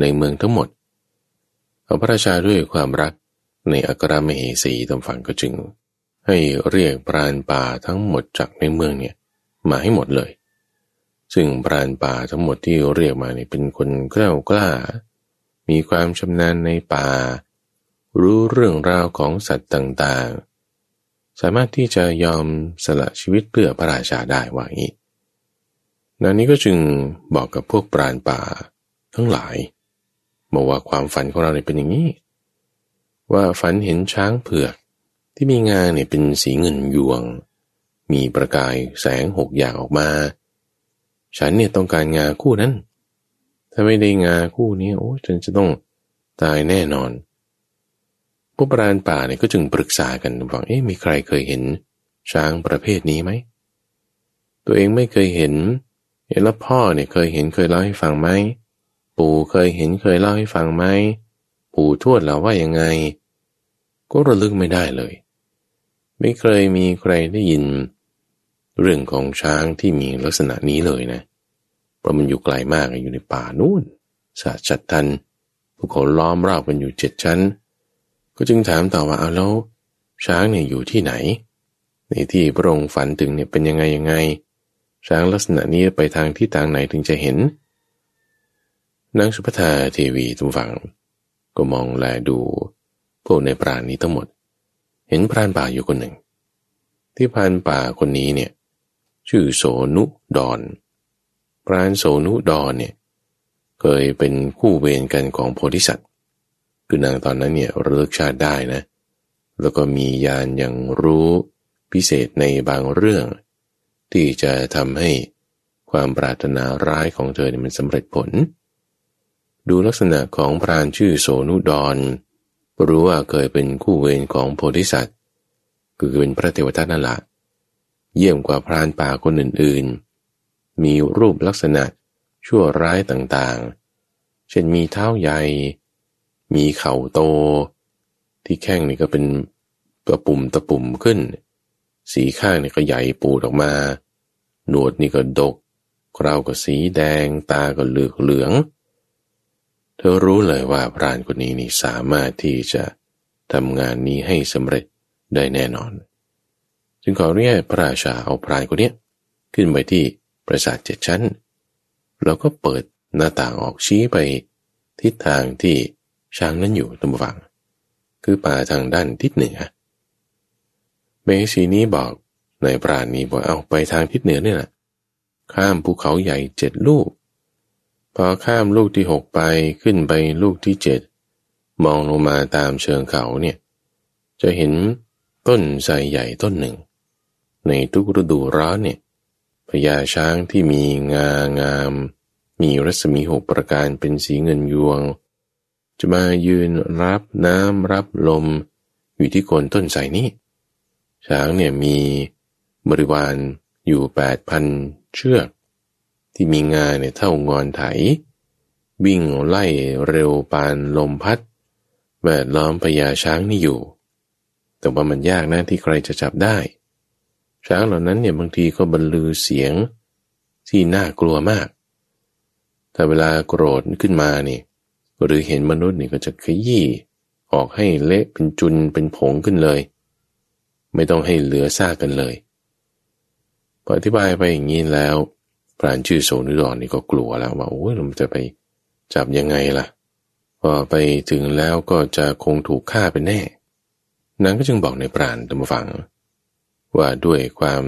ในเมืองทั้งหมด เอาพระราชาด้วยความรักในอัครมเหสีตำฝังก็จึง ให้เรียกปราณป่าทั้งหมดจากในเมืองเนี่ยมาให้หมดเลย ซึ่งปราณป่าทั้งหมดที่เรียกมาเนี่ยเป็นคนกล้ากล้า มีความชำนาญในป่า รู้เรื่องราวของสัตว์ต่างๆ สามารถที่จะยอมสละชีวิตเพื่อพระราชาได้ว่างี้นานี้ก็จึงบอกกับพวกปราณป่าทั้งหลายบอกว่าความฝันของเราเนี่ยเป็นอย่างนี้ ว่าฝันเห็นช้างเผือกที่มีงาเนี่ยเป็นสีเงินยวง มีประกายแสงหกอย่างออกมา ฉันเนี่ยต้องการงาคู่นั้น ถ้าไม่ได้งาคู่นี้โอ้ฉันจะต้องตายแน่นอน พวกปราณป่าเนี่ยก็จึงปรึกษากันว่าเอ๊ะมีใครเคยเห็น ช้างประเภทนี้ไหม ตัวเองไม่เคยเห็นเห็นแล้วพ่อเนี่ยเคยเห็นเคยเล่าให้ฟังไหม ปู่เคยเห็นเคยเล่าให้ฟังไหม ปู่ทวดเราว่ายังไง ก็ระลึกไม่ได้เลย ไม่เคยมีใครได้ยินเเรื่องของช้างที่มีลักษณะนี้เลยนะ เพราะมันอยู่ไกลมากอยู่ในป่านู่นสาชัดทันพวกเขาล้อมรอบกันอยู่เจ็ดชั้น ก็จึงถามต่อว่าเอาแล้วช้างเนี่ยอยู่ที่ไหน ในที่พระองค์ฝันถึงเนี่ยเป็นยังไงยังไง ช้างลักษณะนี้ไปทางที่ทางไหนถึงจะเห็นนางสุภธาเทวีทุกฝัง ก็มองแลดูพวกในปราณนี้ทั้งหมด เห็นพรานป่าอยู่คนหนึ่ง ที่พรานป่าคนนี้เนี่ย ชื่อโสนุดอนพรานโสนุดอนเนี่ยเคยเป็นคู่เวรกันของโพธิสัตว์ คือนางตอนนั้นเนี่ยระลึกชาติได้นะ แล้วก็มียานอย่างรู้พิเศษในบางเรื่อง ที่จะทำให้ความปรารถนาร้ายของเธอเนี่ยมันสำเร็จผล ดูลักษณะของพรานชื่อโสนุดอนรู้ว่าเคยเป็นคู่เวรของโพธิสัตว์ คือเป็นพระเทวทัตนั่นแหละ เยี่ยมกว่าพรานป่าคนอื่นๆ มีรูปลักษณะชั่วร้ายต่างๆ เช่นมีเท้าใหญ่ มีเข่าโต ที่แข้งนี่ก็เป็นตะปุ่มตะปุ่มขึ้น สีข้างนี่ก็ใหญ่ปูดออกมา หนวดนี่ก็ดกคราวก็สีแดง ตาก็เหลืองเหลือง เธอรู้เลยว่าพรานคนนี้นี่สามารถที่จะทำงานนี้ให้สำเร็จได้แน่นอน จึงขอเรียกพระราชาเอาพรานคนนี้ขึ้นไปที่ปราสาทเจ็ดชั้น แล้วก็เปิดหน้าต่างออกชี้ไปทิศทางที่ช้างนั้นอยู่ตรงฝั่งคือป่าทางด้านทิศเหนือเมสีนี้บอกในปราณนี้บอกเอาไปทางทิศเหนือเนี่ยแหละข้ามภูเขาใหญ่เจ็ดลูก พอข้ามลูกที่หกไปขึ้นไปลูกที่เจ็ดมองลงมาตามเชิงเขาเนี่ย จะเห็นต้นไทรใหญ่ต้นหนึ่ง ในทุกฤดูร้อนเนี่ยพญาช้างที่มีงางาม มีรัศมีหกประการเป็นสีเงินยวง จะมายืนรับน้ำรับลม อยู่ที่โคนต้นไทรนี้ ช้างเนี่ยมีบริวารอยู่แปดพันเชือก ที่มีงานเนี่ยเท่างอนไถ วิ่งไล่เร็วปานลมพัดแวดล้อมพญาช้างนี่อยู่ แต่ว่ามันยากนะที่ใครจะจับได้ ช้างเหล่านั้นเนี่ยบางทีก็บรรลือเสียงที่น่ากลัวมาก แต่เวลาโกรธขึ้นมานี่หรือเห็นมนุษย์นี่ก็จะขยี้ออกให้เละเป็นจุนเป็นผงขึ้นเลย ไม่ต้องให้เหลือซากกันเลยพออธิบายไปอย่างนี้แล้วพรานชื่อโซนุดอนนี่ก็กลัวแล้วว่าโอ้ยเราจะไปจับยังไงล่ะพอไปถึงแล้วก็จะคงถูกฆ่าเป็นแน่นางก็จึงบอกในปราณตัมฟัง ว่าด้วยความ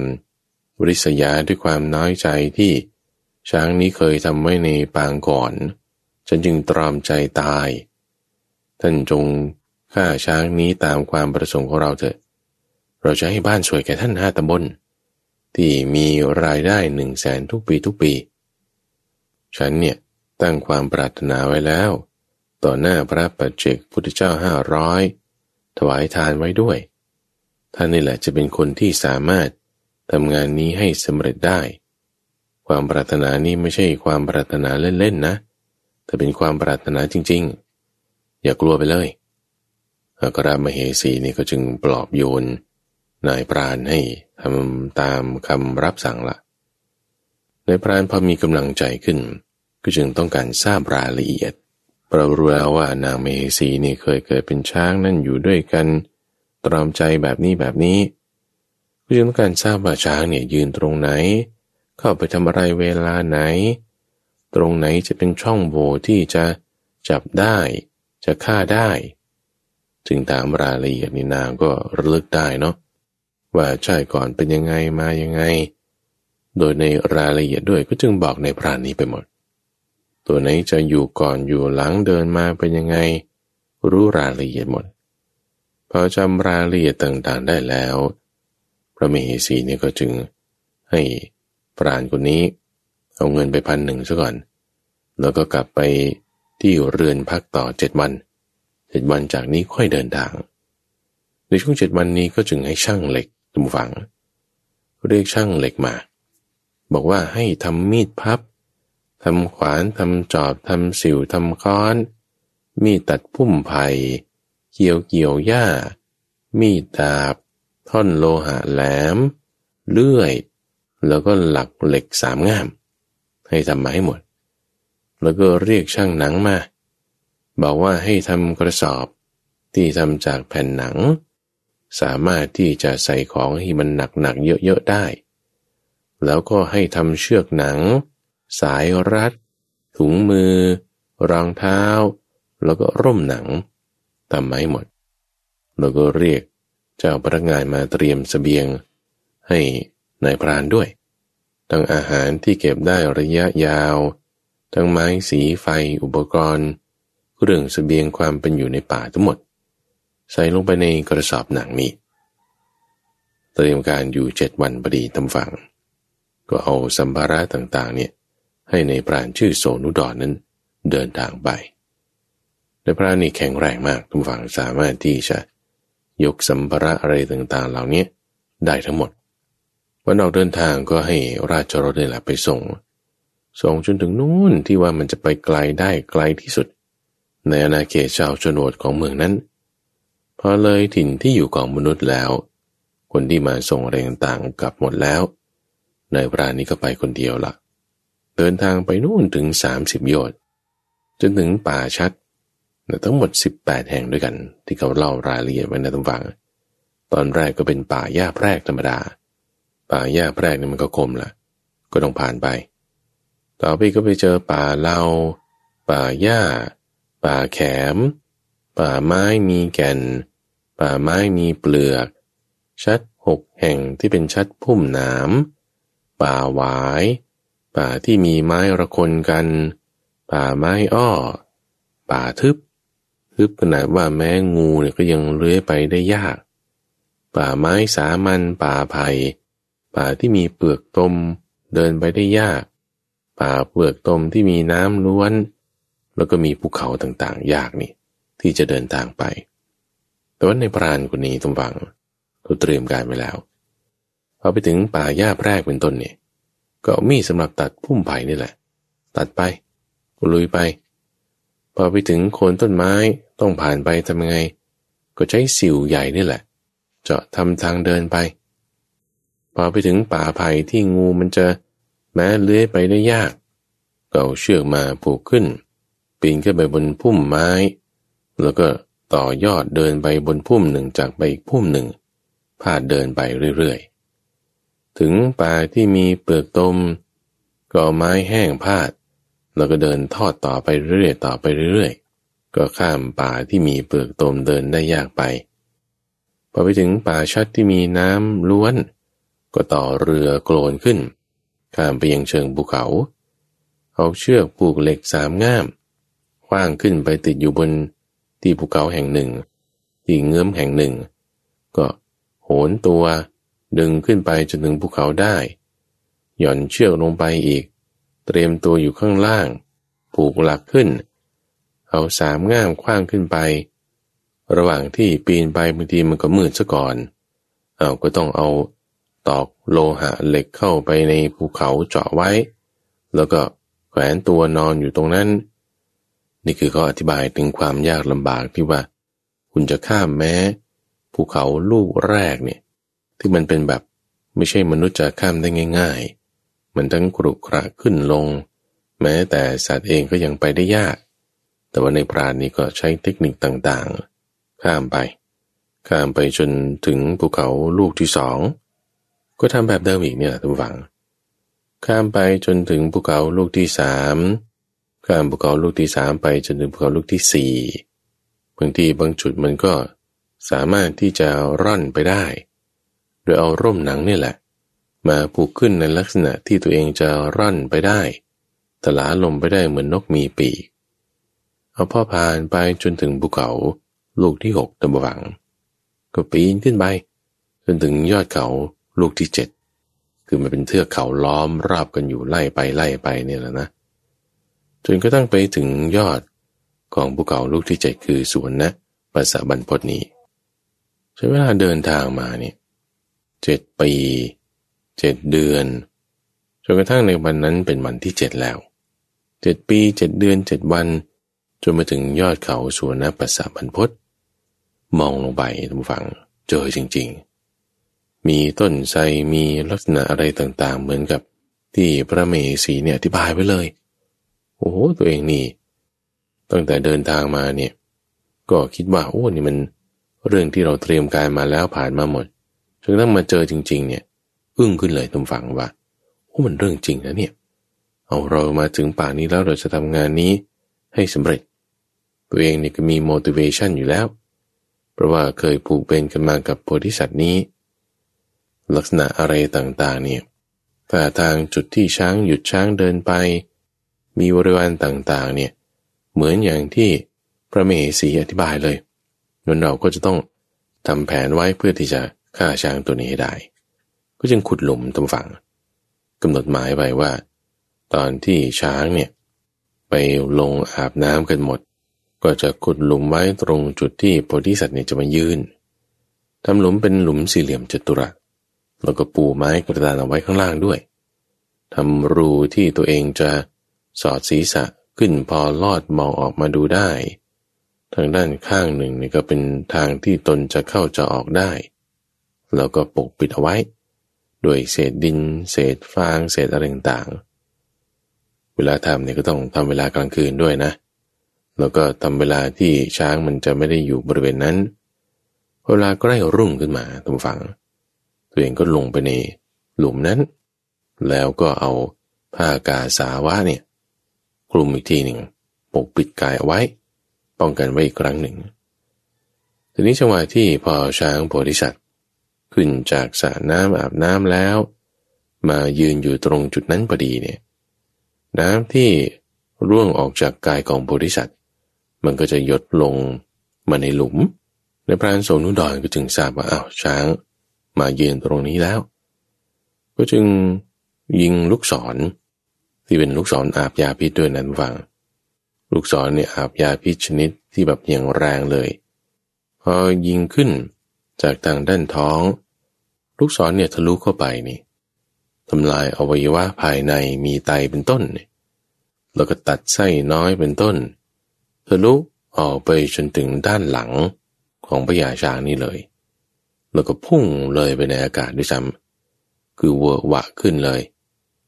ริษยาด้วยความน้อยใจที่ช้างนี้เคยทำไว้ในปางก่อน ฉันจึงตรอมใจตาย ท่านจงฆ่าช้างนี้ตามความประสงค์ของเราเถอะ เราจะให้บ้านสวยแก่ท่านห้าตำบลที่มีรายได้หนึ่งแสนทุกปีทุกปี ฉันเนี่ยตั้งความปรารถนาไว้แล้ว ต่อหน้าพระปัจเจกพุทธเจ้าห้าร้อยถวายทานไว้ด้วย ท่านนี่แหละจะเป็นคนที่สามารถทำงานนี้ให้สำเร็จได้ ความปรารถนานี้ไม่ใช่ความปรารถนาเล่นๆนะ แต่เป็นความปรารถนาจริง ๆ อย่ากลัวไปเลยอัครามเหสีนี่ก็จึงปลอบโยนนายปราณให้ทำตามคำรับสั่งละนายปราณพอมีกำลังใจขึ้น ก็จึงต้องการทราบรายละเอียดเรารู้แล้วว่านางเมสีนี่เคยเกิดเป็นช้างนั่นอยู่ด้วยกัน ตรอมใจแบบนี้แบบนี้ก็จึงต้องการทราบว่าช้างเนี่ยยืนตรงไหน เข้าไปทำอะไรเวลาไหน ตรงไหนจะเป็นช่องโหว่ที่จะจับได้ จะฆ่าได้จึงตามรายละเอียดนี่นางก็ระลึกได้เนาะว่าใช่ก่อนเป็นยังไงมายังไง โดยในรายละเอียดด้วยก็จึงบอกในพรานนี้ไปหมด ตัวไหนจะอยู่ก่อนอยู่หลังเดินมาเป็นยังไง รู้รายละเอียดหมด พอจำรายละเอียดต่างๆได้แล้ว พระมเหสีเนี่ยก็จึงให้ปราณคนนี้ เอาเงินไปพันหนึ่งซะก่อน แล้วก็กลับไปที่เรือนพักต่อเจ็ดวันเจ็ดวันจากนี้ค่อยเดินทาง ในช่วงเจ็ดวันนี้ก็จึงให้ช่างเหล็กทุกฝัง เรียกช่างเหล็กมา บอกว่าให้ทำมีดพับทำขวานทำจอบทำสิวทำค้อน มีดตัดพุ่มไผ่ เกี่ยวเกี่ยวหญ้า มีดดาบ ท่อนโลหะแหลม เลื่อย แล้วก็หลักเหล็กสามง่าม ให้ทำมาให้หมด แล้วก็เรียกช่างหนังมา บอกว่าให้ทำกระสอบที่ทำจากแผ่นหนัง สามารถที่จะใส่ของที่มันหนักๆเยอะๆได้ แล้วก็ให้ทำเชือกหนัง สายรัด ถุงมือ รองเท้า แล้วก็ร่มหนัง ทำมาให้หมด แล้วก็เรียกเจ้าพนักงานมาเตรียมสเสบียง ให้นายพรานด้วย ทั้งอาหารที่เก็บได้ระยะยาว ทั้งไม้สีไฟอุปกรณ์เรื่องสเสบียงความเป็นอยู่ในป่าทั้งหมด ใส่ลงไปในกระสอบหนังนี้เตรียมการอยู่เจ็ดวันพอดีทำฝัง ก็เอาสัมภาระต่างๆเนี่ยให้ในพรานชื่อโสนุดอนนั้นเดินทางไป ในพรานนี่แข็งแรงมากทุกฝั่งสามารถที่จะยกสัมภาระอะไรต่างๆ เหล่านี้ได้ทั้งหมด วันออกเดินทางก็ให้ราชรถนี่แหละไปส่ง ส่งจนถึงนู่นที่ว่ามันจะไปไกลได้ไกลที่สุด ในอาณาเขตชาวชนบทของเมืองนั้น พอเลยถิ่นที่อยู่ของมนุษย์แล้ว คนที่มาส่งแรต่างๆกลับหมดแล้วนายพรานนี้ก็ไปคนเดียวละเดินทางไปนู่นถึงสามสิบโยชน์จนถึงป่าชัด ทั้งหมดสิบแปดแห่งด้วยกัน ที่เขาเล่ารายละเอียดไว้ในตำฟัง ตอนแรกก็เป็นป่าหญ้าแพรกธรรมดา ป่าหญ้าแพรกนี่มันก็คมละก็ต้องผ่านไป ต่อไปก็ไปเจอป่าเล่าป่าหญ้า ป่าแขม ป่าไม้มีแก่น ป่าไม้มีเปลือก ชัดหกแห่งที่เป็นชัดพุ่มหนาม ป่าหวาย ป่าที่มีไม้ระคนกัน ป่าไม้อ้อ ป่าทึบ ทึบขนาดว่าแม้งูเนี่ยก็ยังเลื้อยไปได้ยาก ป่าไม้สามัญป่าไผ่ป่าที่มีเปลือกตมเดินไปได้ยาก ป่าเปลือกตมที่มีน้ำล้วน แล้วก็มีภูเขาต่างๆ ยากนี่ ที่จะเดินทางไป แต่ว่าในปราณคนนี้ทุกฝังเขาเตรียมการไว้แล้วพอไปถึงป่าหญ้าแรกเป็นต้นเนี่ยก็มีสำหรับตัดพุ่มไผ่นี่แหละ ตัดไปลุยไป พอไปถึงโคนต้นไม้ต้องผ่านไปทำไง ก็ใช้สิวใหญ่นี่แหละ เจาะทำทางเดินไป พอไปถึงป่าไผ่ที่งูมันจะแม้เลื้อยไปได้ยาก ก็เอาเชือกมาผูกขึ้น ปีนขึ้นไปบนพุ่มไม้ แล้วก็ต่อยอดเดินไปบนพุ่มหนึ่งจากไปอีกพุ่มหนึ่งพาดเดินไปเรื่อยๆ ถึงป่าที่มีเปลือกตมก็เอไม้แห้งพาด แล้วก็เดินทอดต่อไปเรื่อยๆต่อไปเรื่อยๆ ก็ข้ามป่าที่มีเปลือกตมเดินได้ยากไป พอไปถึงป่าชัดที่มีน้ำล้วน ก็ต่อเรือโกลนขึ้น ข้ามไปยังเชิงภูเขา เอาเชือกผูกเหล็กสามง่ามคว้างขึ้นไปติดอยู่บนที่ภูเขาแห่งหนึ่ง ที่เงื้อมแห่งหนึ่ง ก็โหนตัวดึงขึ้นไปจนถึงภูเขาได้ หย่อนเชือกลงไปอีก เตรียมตัวอยู่ข้างล่าง ผูกหลักขึ้น เอาสามง่ามคว้างขึ้นไป ระหว่างที่ปีนไปบางทีมันก็มืดซะก่อน เอาก็ต้องเอาตอกโลหะเหล็กเข้าไปในภูเขาเจาะไว้ แล้วก็แขวนตัวนอนอยู่ตรงนั้น นี่คือเขาอธิบายถึงความยากลำบากที่ว่า คุณจะข้ามแม้ ภูเขาลูกแรกเนี่ย ที่มันเป็นแบบไม่ใช่มนุษย์จะข้ามได้ง่าย ๆ มันทั้งกรุกระขึ้นลง แม้แต่สัตว์เองก็ยังไปได้ยาก แต่ว่าในพรานนี้ก็ใช้เทคนิคต่างๆ ข้ามไป ข้ามไปจนถึงภูเขาลูกที่สอง ก็ทำแบบเดิมอีกเนี่ยทุกฝัง ข้ามไปจนถึงภูเขาลูกที่สามข้ามภูเขาลูกที่สามไปจนถึงภูเขาลูกที่สี่บางทีบางจุดมันก็สามารถที่จะร่อนไปได้ โดยเอาร่มหนังนี่แหละ มาผูกขึ้นในลักษณะที่ตัวเองจะร่อนไปได้ตลาลมไปได้เหมือนนกมีปีก เอาพ่อผ่านไปจนถึงภูเขาลูกที่หกตะบวัง ก็ปีนขึ้นไป จนถึงยอดเขาลูกที่เจ็ดคือมันเป็นเทือกเขาล้อมราบกันอยู่ไล่ไปไล่ไปเนี่ยแหละนะจนก็ตั้งไปถึงยอดของภูเขาลูกที่เจ็ดคือสวนนะภาษาบรรพตนี้ ใช้เวลาเดินทางมาเนี่ยเจ็ดปี เจ็ดเดือน จนกระทั่งในวันนั้นเป็นวันที่เจ็ดแล้วเจ็ดปีเจ็ดเดือนเจ็ดวัน จนมาถึงยอดเขาสวนนะภาษาบรรพตมองลงไปทุกฝั่งเจอจริง ๆ มีต้นไทรมีลักษณะอะไรต่างๆ เหมือนกับที่พระเมสีเนี่ยอธิบายไว้เลย โอ้โหตัวเองนี่ ตั้งแต่เดินทางมาเนี่ย ก็คิดว่าโอ้นี่มันเรื่องที่เราเตรียมการมาแล้วผ่านมาหมดจนต้องมาเจอจริง ๆ เนี่ย อึ้งขึ้นเลยทุกฝังว่าโอ้มันเรื่องจริงนะเนี่ย เอาเรามาถึงป่านี้แล้วเราจะทำงานนี้ให้สำเร็จ ตัวเองนี่ก็มี motivation อยู่แล้ว เพราะว่าเคยผูกเป็นกันมากับโพธิสัตว์นี้ ลักษณะอะไรต่างๆเนี่ยถ้าทางจุดที่ช้างหยุดช้างเดินไป มีบริวารต่างๆเนี่ยเหมือนอย่างที่พระเมสีอธิบายเลยนั้นเราก็จะต้องทำแผนไว้เพื่อที่จะฆ่าช้างตัวนี้ให้ได้ ก็จึงขุดหลุมตรงฝั่งกำหนดหมายไว้ว่า ตอนที่ช้างเนี่ย ไปลงอาบน้ำกันหมด ก็จะขุดหลุมไว้ตรงจุดที่โพธิสัตว์เนี่ยจะมายืนทำหลุมเป็นหลุมสี่เหลี่ยมจัตุรัสแล้วก็ปูไม้กระดานเอาไว้ข้างล่างด้วยทำรูที่ตัวเองจะสอดศีรษะขึ้นพอลอดมองออกมาดูได้ ทางด้านข้างหนึ่งนี่ก็เป็นทางที่ตนจะเข้าจะออกได้ แล้วก็ปกปิดเอาไว้ ด้วยเศษดิน เศษฟางเศษอะไรต่างๆเวลาทำเนี่ยก็ต้องทำเวลากลางคืนด้วยนะ แล้วก็ทำเวลาที่ช้างมันจะไม่ได้อยู่บริเวณนั้น เวลาใกล้รุ่งขึ้นมาตรงฝั่งตัวเองก็ลงไปในหลุมนั้น แล้วก็เอาผ้ากาสาวะเนี่ยคลุมอีกทีหนึ่งปกปิดกายเอาไว้ ป้องกันไว้อีกครั้งหนึ่ง ทีนี้จังหวะที่พอช้างโพธิสัตว์ ขึ้นจากสระน้ำอาบน้ำแล้ว มายืนอยู่ตรงจุดนั้นพอดีเนี่ยน้ำที่ร่วงออกจากกายของโพธิสัตว์มันก็จะหยดลงมาในหลุม ในพรานโสนุดอนก็จึงทราบว่าอ้าวช้าง มายืนตรงนี้แล้ว ก็จึงยิงลูกศร ที่เป็นลูกศรออาบยาพิษด้วยนั้นฟัง ลูกศรเนี่ยอาบยาพิษชนิดที่แบบอย่างแรงเลย พอยิงขึ้น จากทางด้านท้อง ลูกศรเนี่ยทะลุเข้าไปนี่ทำลายอวัยวะภายในมีไตเป็นต้น แล้วก็ตัดไส้น้อยเป็นต้น ทะลุออกไปจนถึงด้านหลังของพญาช้างนี่เลย แล้วก็พุ่งเลยไปในอากาศด้วยซ้ำคือเวอร์วะขึ้นเลย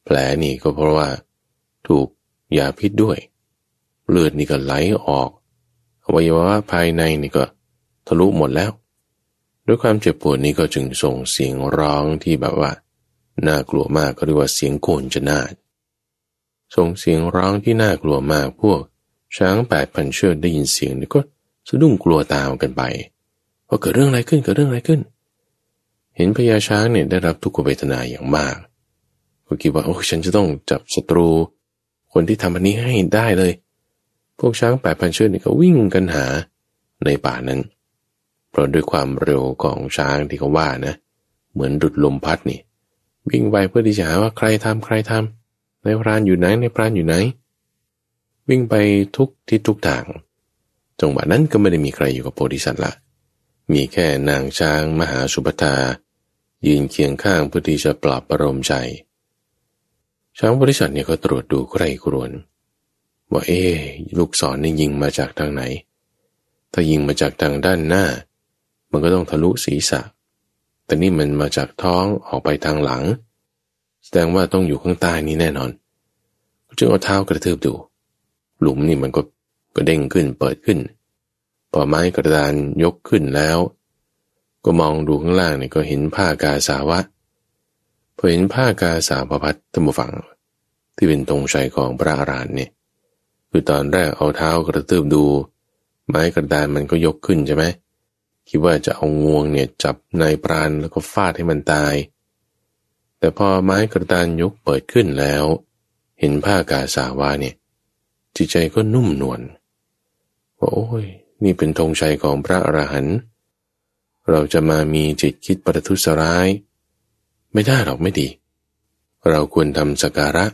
แผลนี่ก็เพราะว่า ถูกยาพิษด้วย เลือดนี่ก็ไหลออกอวัยวะภายในนี่ก็ทะลุหมดแล้ว ด้วยความเจ็บปวดนี้ก็จึงส่งเสียงร้องที่แบบว่า น่ากลัวมากก็เรียกว่าเสียงโกนจนาดส่งเสียงร้องที่น่ากลัวมากพวก ช้างแปดพันเชือกได้ยินเสียงนี่ก็สะดุ้งกลัวตามกันไปว่าเกิดเรื่องอะไรขึ้นเกิดเรื่องอะไรขึ้น เห็นพญาช้างเนี่ยได้รับทุกขเวทนาอย่างมากก็คิดว่าโอ้ฉันจะต้องจับศัตรู คนที่ทำอันนี้ให้ได้เลย พวกช้างแปดพันเชือกนี่ก็วิ่งกันหาในป่านั้น เพราะด้วยความเร็วของช้างที่เขาว่านะ เหมือนดุดลมพัดนี่ วิ่งไปเพื่อที่จะหาว่าใครทำใครทำในพรานอยู่ไหนในพรานอยู่ไหน วิ่งไปทุกทิศทุกทางจังหวะนั้นก็ไม่ได้มีใครอยู่กับโพธิสัตว์ละมีแค่นางช้างมหาสุภตา ยืนเคียงข้างเพื่อที่จะปลอบประโลมใจ ช้างบริษัทเนี่ยก็ตรวจดูใครกรวนว่าเอ๊ลูกศรนี่ยิงมาจากทางไหน ถ้ายิงมาจากทางด้านหน้า มันก็ต้องทะลุศีรษะ แต่นี่มันมาจากท้องออกไปทางหลัง แสดงว่าต้องอยู่ข้างใต้นี้แน่นอน จึงเอาเท้ากระทืบดู หลุมนี่มันก็ก็เด้งขึ้นเปิดขึ้น พอไม้กระดานยกขึ้นแล้ว ก็มองดูข้างล่างเนี่ยก็เห็นผ้ากาสาวะพอเห็นผ้ากาสาวพัดตั้งฝัง ที่เป็นตรงชัยของพระอารานเนี่ยคือตอนแรกเอาเท้ากระตืบดู ไม้กระดานมันก็ยกขึ้นใช่ไหม คิดว่าจะเอางวงเนี่ยจับนายปราณแล้วก็ฟาดให้มันตาย แต่พอไม้กระดานยกเปิดขึ้นแล้ว เห็นผ้ากาสาวะเนี่ย จิตใจก็นุ่มนวลว่าโอ้ย นี่เป็นธงชัยของพระอรหันต์เราจะมามีจิตคิดประทุษร้าย ไม่ได้หรอกไม่ดี เราควรทำสักการะ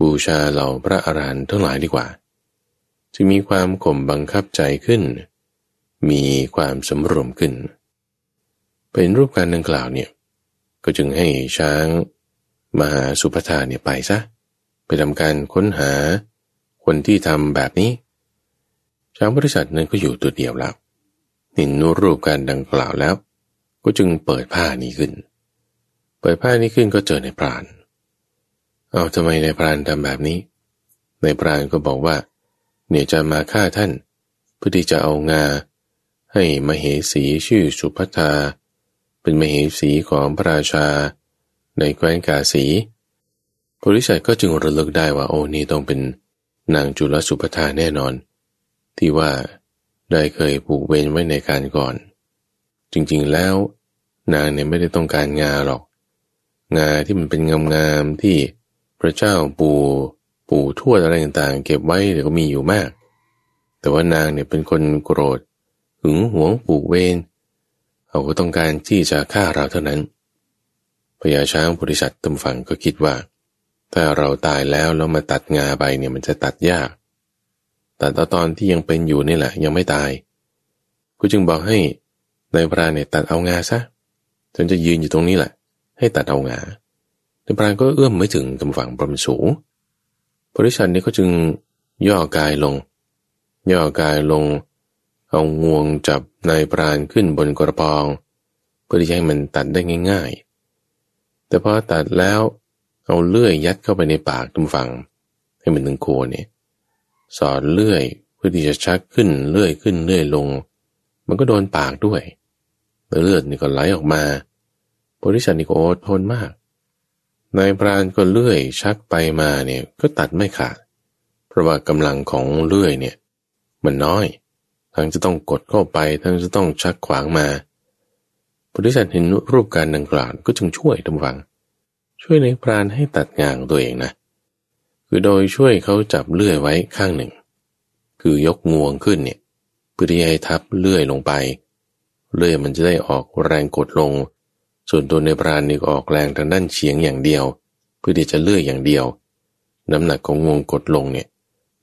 บูชาเหล่าพระอรหันต์ทั้งหลายดีกว่า จะมีความข่มบังคับใจขึ้น มีความสมรวมขึ้น เป็นรูปการดังกล่าวเนี่ยก็จึงให้ช้างมหาสุภธาเนี่ยไปซะ ไปทำการค้นหาคนที่ทำแบบนี้ ช้างบริษัทนั้นก็อยู่ตัวเดียวแล้วเห็นรูปการดังกล่าวแล้ว ก็จึงเปิดผ้านี้ขึ้น เปิดผ้านี้ขึ้นก็เจอในพราน เอาทำไมในพรานทำแบบนี้ ในพรานก็บอกว่า เนี่ยจะมาฆ่าท่านเพื่อที่จะเอางา ให้มเหสีชื่อสุภัทาเป็นมเหสีของพระราชา ในแคว้นกาสีบริษัทก็จึงระลึกได้ว่าโอ้นี่ต้องเป็นนางจุลสุภทาแน่นอน ที่ว่าได้เคยผูกเวรไว้ในการก่อน จริงๆแล้ว นางเนี่ยไม่ได้ต้องการงาหรอก งาที่มันเป็นงามๆที่พระเจ้าปู่ปู่ทวดอะไรต่างๆ เก็บไว้เดี๋ยวก็มีอยู่มาก แต่ว่านางเนี่ยเป็นคนโกรธ หึงหวงผูกเวรเขาก็ต้องการที่จะฆ่าเราเท่านั้นพญาช้างบริษัทตำฝังก็คิดว่า ถ้าเราตายแล้วแล้วมาตัดงาไปเนี่ยมันจะตัดยากแต่ตอนที่ยังเป็นอยู่นี่แหละ ยังไม่ตายกูจึงบอกให้นายพรานเนี่ยตัดเอางาซะฉันจะยืนอยู่ตรงนี้แหละ ให้ตัดเอางานายพรานก็เอื้อมไม่ถึงกำฝั่งปรมสูงบริษัทนี้ก็จึงย่อกายลง ย่อกายลง เอางวงจับนายพรานขึ้นบนกระปอง เพื่อที่จะให้มันตัดได้ง่าย ๆ แต่พอตัดแล้วเอาเลื่อยยัดเข้าไปในปากทุกฝังให้มันถึงโคนเนี่ยสอดเลื่อยเพื่อที่จะชักขึ้นเลื่อยขึ้นเลื่อยลง มันก็โดนปากด้วยเลือดนี่ก็ไหลออกมาบริษัทนี่ก็อดทนมากนายพรานก็เลื่อยชักไปมาเนี่ยก็ตัดไม่ขาด เพราะว่ากำลังของเลื่อยเนี่ย มันน้อย ทั้งจะต้องกดเข้าไป ทั้งจะต้องชักขวางมาบริษัทเห็นรูปการดังกล่าวก็จึงช่วยทุกฝัง ช่วยในพรานให้ตัดงานตัวเองนะ คือโดยช่วยเขาจับเลื่อยไว้ข้างหนึ่ง คือยกงวงขึ้นเนี่ยเพื่อที่ให้ทับเลื่อยลงไป เลื่อยมันจะได้ออกแรงกดลง ส่วนตัวในพรานนี่ก็ออกแรงทางด้านเฉียงอย่างเดียว เพื่อที่จะเลื่อยอย่างเดียว น้ำหนักของงวงกดลงเนี่ย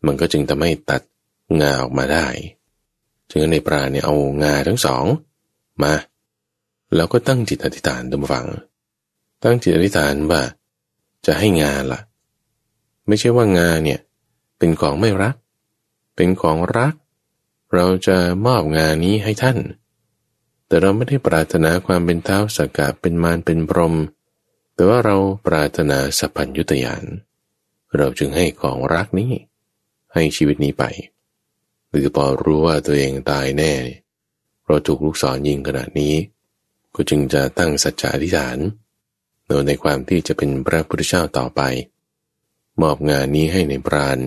มันก็จึงทำให้ตัดงาออกมาได้ จึงในปราเนี่ยเอางาทั้งสองมา แล้วก็ตั้งจิตอธิษฐานตามฟัง ตั้งจิตอธิษฐานว่า จะให้งานละ่ะ ไม่ใช่ว่างานเนี่ยเป็นของไม่รัก เป็นของรัก เราจะมอบงานนี้ให้ท่าน แต่เราไม่ได้ปรารถนาความเป็นเท้าสกกะเป็นมารเป็นพรหมแต่ว่าเราปรารถนาสัพพัญยุตยาน เราจึงให้ของรักนี้ ให้ชีวิตนี้ไป หรือพอรู้ว่าตัวเองตายแน่เราถูกลูกศรยิงขนาดนี้ ก็จึงจะตั้งสัจจะอธิษฐานโดยในความที่จะเป็นพระพุทธเจ้าต่อไป มอบงานนี้ให้ในปราณ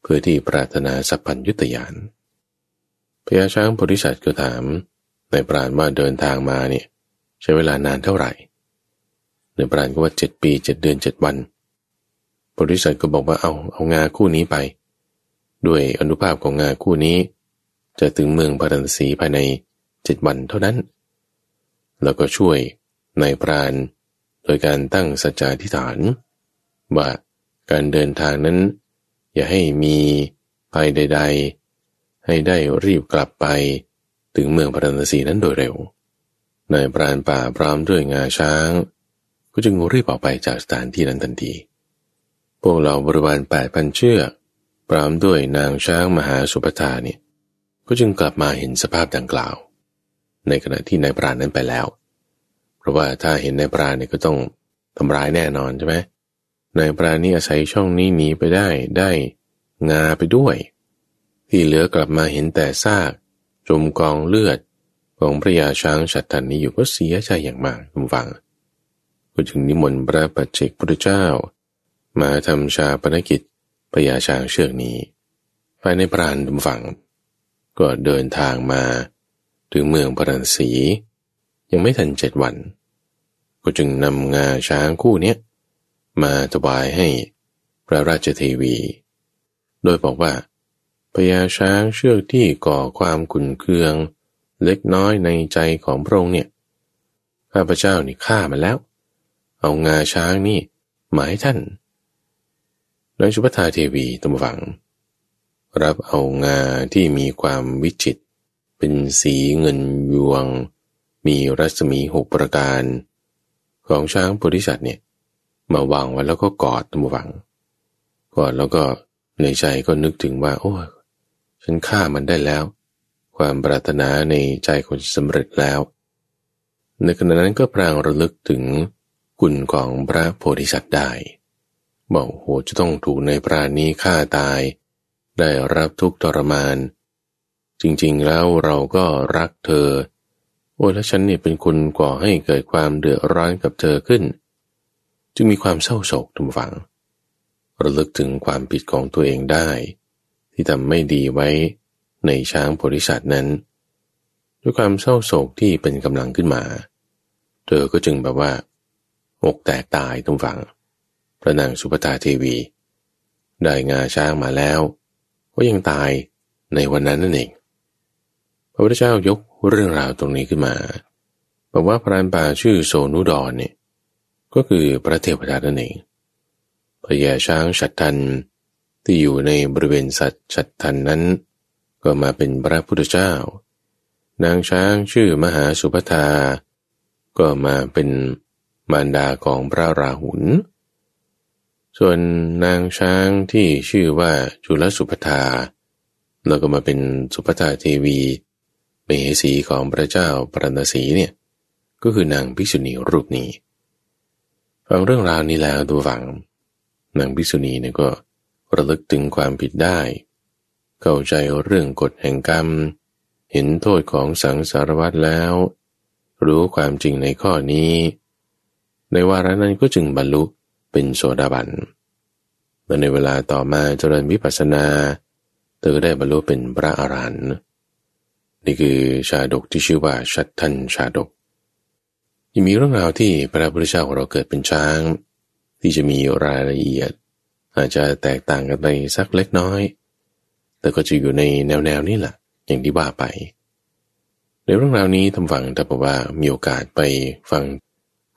เพื่อที่ปรารถนาสัพพัญยุตยานพญาช้างโพธิสัตว์ก็ถามในปราณว่าเดินทางมาเนี่ยใช้เวลานานเท่าไหร่ในปราณก็ว่าเจ็ดปีเจ็ดเดือนเจ็ดวันโพธิสัตว์ก็บอกว่าเอาเอางาคู่นี้ไป ด้วยอนุภาพของงาคู่นี้ จะถึงเมืองปารันสีภายในเจ็ดวันเท่านั้น แล้วก็ช่วยในปราณโดยการตั้งสัจจาธิฐาน ว่าการเดินทางนั้น อย่าให้มีภัยใด ๆ ให้ได้รีบกลับไปถึงเมืองปารันสีนั้นโดยเร็วนายปราณป่าพร้อมด้วยงาช้าง ก็จึงรีบออกไปจากสถานที่นั้นทันที พวกเราบริวารแปดพันเชือก พร้อมด้วยนางช้างมหาสุภธาเนี่ยก็จึงกลับมาเห็นสภาพดังกล่าว ในขณะที่นายปราณนั้นไปแล้ว เพราะว่าถ้าเห็นนายปราณเนี่ยก็ต้องทำร้ายแน่นอนใช่ไหมนายปราณนี่อาศัยช่องนี้หนีไปได้ได้งาไปด้วย ที่เหลือกลับมาเห็นแต่ซากจมกองเลือดของพระยาช้างฉัตรทันนี้อยู่ก็เสียใจอย่างมากคุณฟัง ก็จึงนิมนต์พระปัจเจกพุทธเจ้า มาทำชาปนกิจ พญาช้างเชือกนี้ ภายในปราณดุมฝั่งก็เดินทางมาถึงเมืองพรันสี ยังไม่ทันเจ็ดวัน ก็จึงนำงาช้างคู่นี้มาถวายให้พระราชเทวี โดยบอกว่าพญาช้างเชือกที่ก่อความขุนเคือง เล็กน้อยในใจของพระองค์เนี่ยข้าพเจ้านี่ฆ่ามันแล้ว เอางาช้างนี่มาให้ท่าน นางชุปทาเทวีตมฝัง รับเอางาที่มีความวิจิต เป็นสีเงินยวง มีรัศมีหกประการ ของช้างโพธิสัตว์เนี่ย มาวางไว้แล้วก็กอดตมฝัง กอดแล้วก็ในใจก็นึกถึงว่า โอ้ฉันฆ่ามันได้แล้ว ความปรารถนาในใจคนสำเร็จแล้ว ในขณะนั้นก็พรางระลึกถึงคุณของพระโพธิสัตว์ได้ บอกโหจะต้องถูกในปราณีฆ่าตาย ได้รับทุกทรมาน จริงๆแล้วเราก็รักเธอ โอ้แล้วฉันเนี่ยเป็นคนก่อให้เกิดความเดือดร้อนกับเธอขึ้น จึงมีความเศร้าโศกทุกฝัง ระลึกถึงความผิดของตัวเองได้ ที่ทำไม่ดีไว้ในช้างโพธิสัตว์นั้น ด้วยความเศร้าโศกที่เป็นกำลังขึ้นมา เธอก็จึงแบบว่าอกแตกตายตรงฝั่ง พระนางสุภตาเทวี ได้งาช้างมาแล้ว ก็ยังตายในวันนั้นนั่นเอง พระพุทธเจ้ายกเรื่องราวตรงนี้ขึ้นมาบอกว่าพรานป่าชื่อโซนุดอนเนี่ยก็คือพระเทวดานั่นเองพญาช้างฉัตรทันที่อยู่ในบริเวณสัตว์ฉัตรทันนั้น ก็มาเป็นพระพุทธเจ้า นางช้างชื่อมหาสุภธาก็มาเป็นมารดาของพระราหุล ส่วนนางช้างที่ชื่อว่าจุลสุภธาแล้วก็มาเป็นสุภธาเทวีเมสีของพระเจ้าปรณสีเนี่ยก็คือนางภิกษุณีรูปนี้ฟังเรื่องราวนี้แล้วดูฟัง นางภิกษุณีเนี่ยก็ระลึกถึงความผิดได้ เข้าใจเรื่องกฎแห่งกรรม เห็นโทษของสังสารวัตรแล้ว รู้ความจริงในข้อนี้ ในวาระนั้นก็จึงบรรลุ เป็นโสดาบันและในเวลาต่อมาเจริญวิปัสสนาเธอก็ได้บรรลุเป็นพระอรหันต์นี่คือชาดกที่ชื่อว่าชัดทันชาดกยังมีเรื่องราวที่พระพุทธเจ้าของเราเกิดเป็นช้าง ที่จะมีรายละเอียด อาจจะแตกต่างกันไปสักเล็กน้อย แต่ก็จะอยู่ในแนวแนวนี้แหละอย่างที่ว่าไป ในเรื่องราวนี้ทำฟังแต่บอกว่ามีโอกาสไปฟัง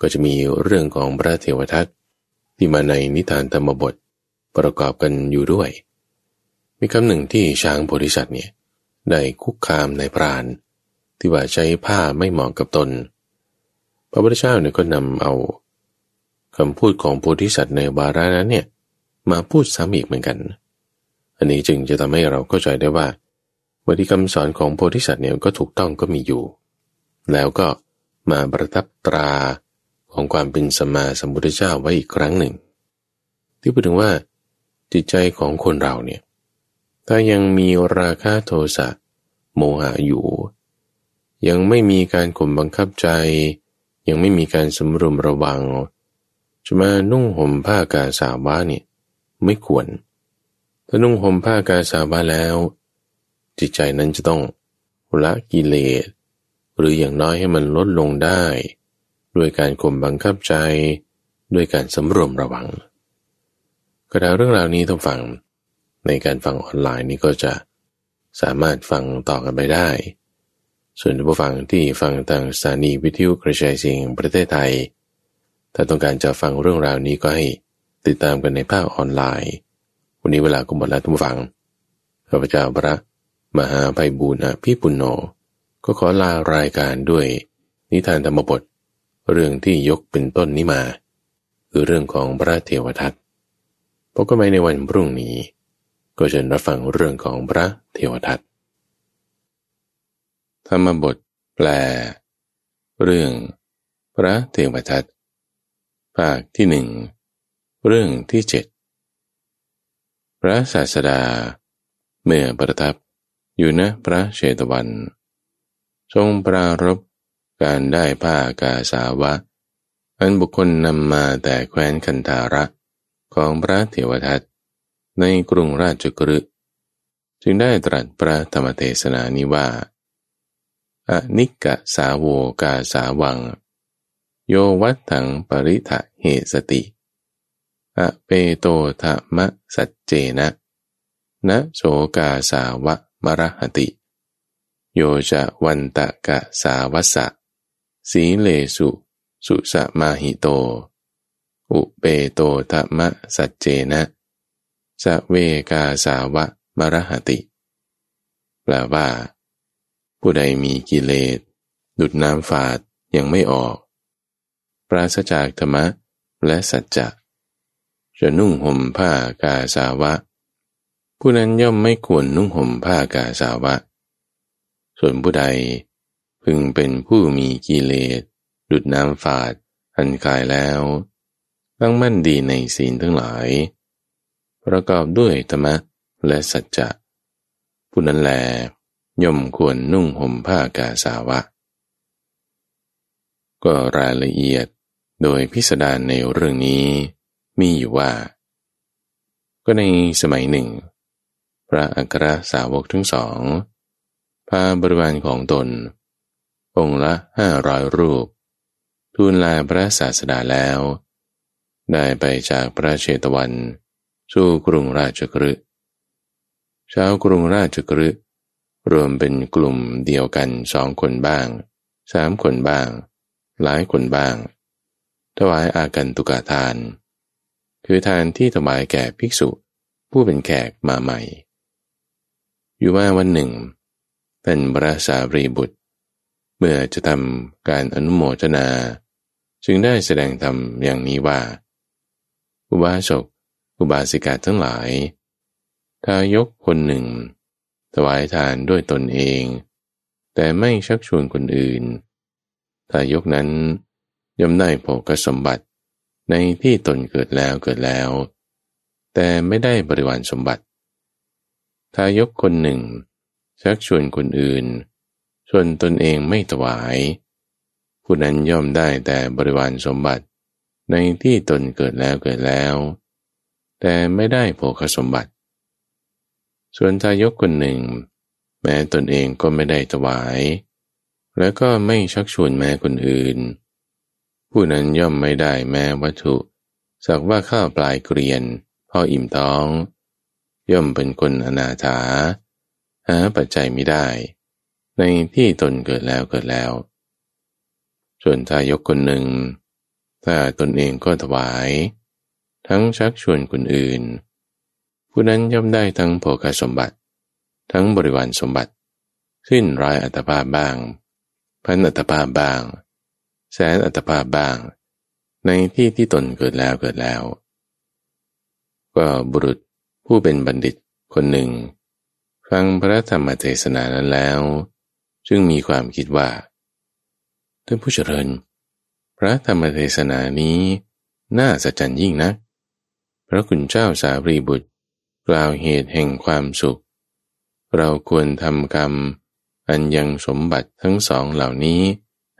ก็จะมีเรื่องของพระเทวทัต ที่มาในนิทานธรรมบทประกอบกันอยู่ด้วย มีคำหนึ่งที่ช้างโพธิสัตว์เนี่ยได้คุกคามในพราน ที่ว่าใช้ผ้าไม่เหมาะกับตน พระพุทธเจ้าเนี่ยก็นำเอาคำพูดของโพธิสัตว์ในวาระนั้นเนี่ยมาพูดซ้ำอีกเหมือนกัน อันนี้จึงจะทำให้เราเข้าใจได้ว่าวิธีคำสอนของโพธิสัตว์เนี่ยก็ถูกต้องก็มีอยู่ แล้วก็มาประทับตรา ของความเป็นสมมาสัมพุทธเจ้าไว้อีกครั้งหนึ่ง ที่พูดถึงว่า จิตใจของคนเราเนี่ยถ้ายังมีราคะโทสะโมหะอยู่ ยังไม่มีการข่มบังคับใจ ยังไม่มีการสำรวมระวังจะมานุ่งห่มผ้ากาสาวะเนี่ยไม่ควร ถ้านุ่งห่มผ้ากาสาวะแล้ว จิตใจนั้นจะต้องละกิเลส หรืออย่างน้อยให้มันลดลงได้ ด้วยการข่มบังคับใจ ด้วยการสำรวมระวังกระดาเรื่องราวนี้ต้องฟัง ในการฟังออนไลน์นี้ก็จะสามารถฟังต่อกันไปได้ ส่วนผู้ฟังที่ฟังทางสถานีวิทยุกระจายเสียงประเทศไทย ถ้าต้องการจะฟังเรื่องราวนี้ก็ให้ติดตามกันในภาคออนไลน์ วันนี้เวลาก็หมดแล้วทุกฟัง ข้าพเจ้าพระ มหาไพบูลอภิปุณโญก็ขอลารายการด้วย นิทานธรรมบท เรื่องที่ยกเป็นต้นนี้มา คือเรื่องของพระเทวทัตพบกันใหม่ในวันพรุ่งนี้ ก็จะรับฟังเรื่องของพระเทวทัตธรรมบทแปล เรื่อง พระเทวทัตภาคที่หนึ่งเรื่องที่เจ็ดพระศาสดา เมื่อประทับอยู่นะพระเชตวัน ทรงปรารบ การได้ผ้ากาสาวะ อันบุคคลนำมาแต่แคว้นคันธาระของพระเทวทัตในกรุงราชกฤห์จึงได้ตรัสพระธรรมเทศนานี้ว่า อนิกะสาวกาสาวัง โยวัตถังปริทะเหสติ อเปโตธรรมสัจเจนะ นะโสกาสาวะมรหติ โยจะวันตะกะสาวสะ สีเลสุ สุสมาหิโต อุเปโตธรรมสัจเจนะสเวกาสาวะมรหติ แปลว่า ผู้ใดมีกิเลส ดุดน้ำฝาดยังไม่ออก ปราศจากธรรมะและสัจจะจะนุ่งห่มผ้ากาสาวะ ผู้นั้นย่อมไม่ควรนุ่งห่มผ้ากาสาวะ ส่วนผู้ใด พึงเป็นผู้มีกิเลสดุดน้ำฝาดอันกายแล้วตั้งมั่นดีในศีลทั้งหลาย ประกอบด้วยธรรมะและสัจจะผู้นั้นแล ย่อมควรนุ่งห่มผ้ากาสาวะ ก็รายละเอียดโดยพิสดารในเรื่องนี้มีอยู่ว่า ก็ในสมัยหนึ่ง พระอัครสาวกทั้งสองพาบริวารของตน องค์ละห้าร้อยรูป ทูลลาพระศาสดาแล้ว ได้ไปจากพระเชตวัน สู่กรุงราชกฤห์ชาวกรุงราชกฤห์รวมเป็นกลุ่มเดียวกันสองคนบ้างสามคนบ้าง หลายคนบ้าง ถวายอากันตุกาทาน คือทานที่ถวายแก่ภิกษุผู้เป็นแขกมาใหม่ อยู่ว่าวันหนึ่ง เป็นพระสารีบุตร เมื่อจะทำการอนุโมทนา จึงได้แสดงธรรมอย่างนี้ว่า อุบาสก อุบาสิกาทั้งหลาย ทายกคนหนึ่ง ถวายทานด้วยตนเอง แต่ไม่ชักชวนคนอื่น ทายกนั้นย่อมได้โภกสมบัติในที่ตนเกิดแล้วเกิดแล้ว แต่ไม่ได้บริวารสมบัติ ทายกคนหนึ่ง ชักชวนคนอื่น ส่วนตนเองไม่ถวาย ผู้นั้นย่อมได้แต่บริวารสมบัติในที่ตนเกิดแล้วเกิดแล้ว แต่ไม่ได้โภคสมบัติ ส่วนทายกคนหนึ่ง แม้ตนเองก็ไม่ได้ถวาย แล้วก็ไม่ชักชวนแม้คนอื่น ผู้นั้นย่อมไม่ได้แม้วัตถุ สักว่าข้าวปลายเกรียนพ่ออิ่มท้อง ย่อมเป็นคนอนาถาหาปัจจัยไม่ได้ ในที่ตนเกิดแล้วเกิดแล้ว ส่วนทายกคนหนึ่ง ถ้าตนเองก็ถวาย ทั้งชักชวนคนอื่น ผู้นั้นย่อมได้ทั้งโภคสมบัติ ทั้งบริวารสมบัติ สิ้นร้อยอัตภาพบ้าง พันอัตภาพบ้าง แสนอัตภาพบ้าง ในที่ที่ตนเกิดแล้วเกิดแล้ว ก็บุรุษผู้เป็นบัณฑิตคนหนึ่งฟังพระธรรมเทศนานั้นแล้ว จึงมีความคิดว่าท่านผู้เจริญ พระธรรมเทศนานี้น่าสัจจยิ่งนะ พระคุณเจ้าสารีบุตร กล่าวเหตุแห่งความสุข เราควรทำกรรม อันยังสมบัติทั้งสองเหล่านี้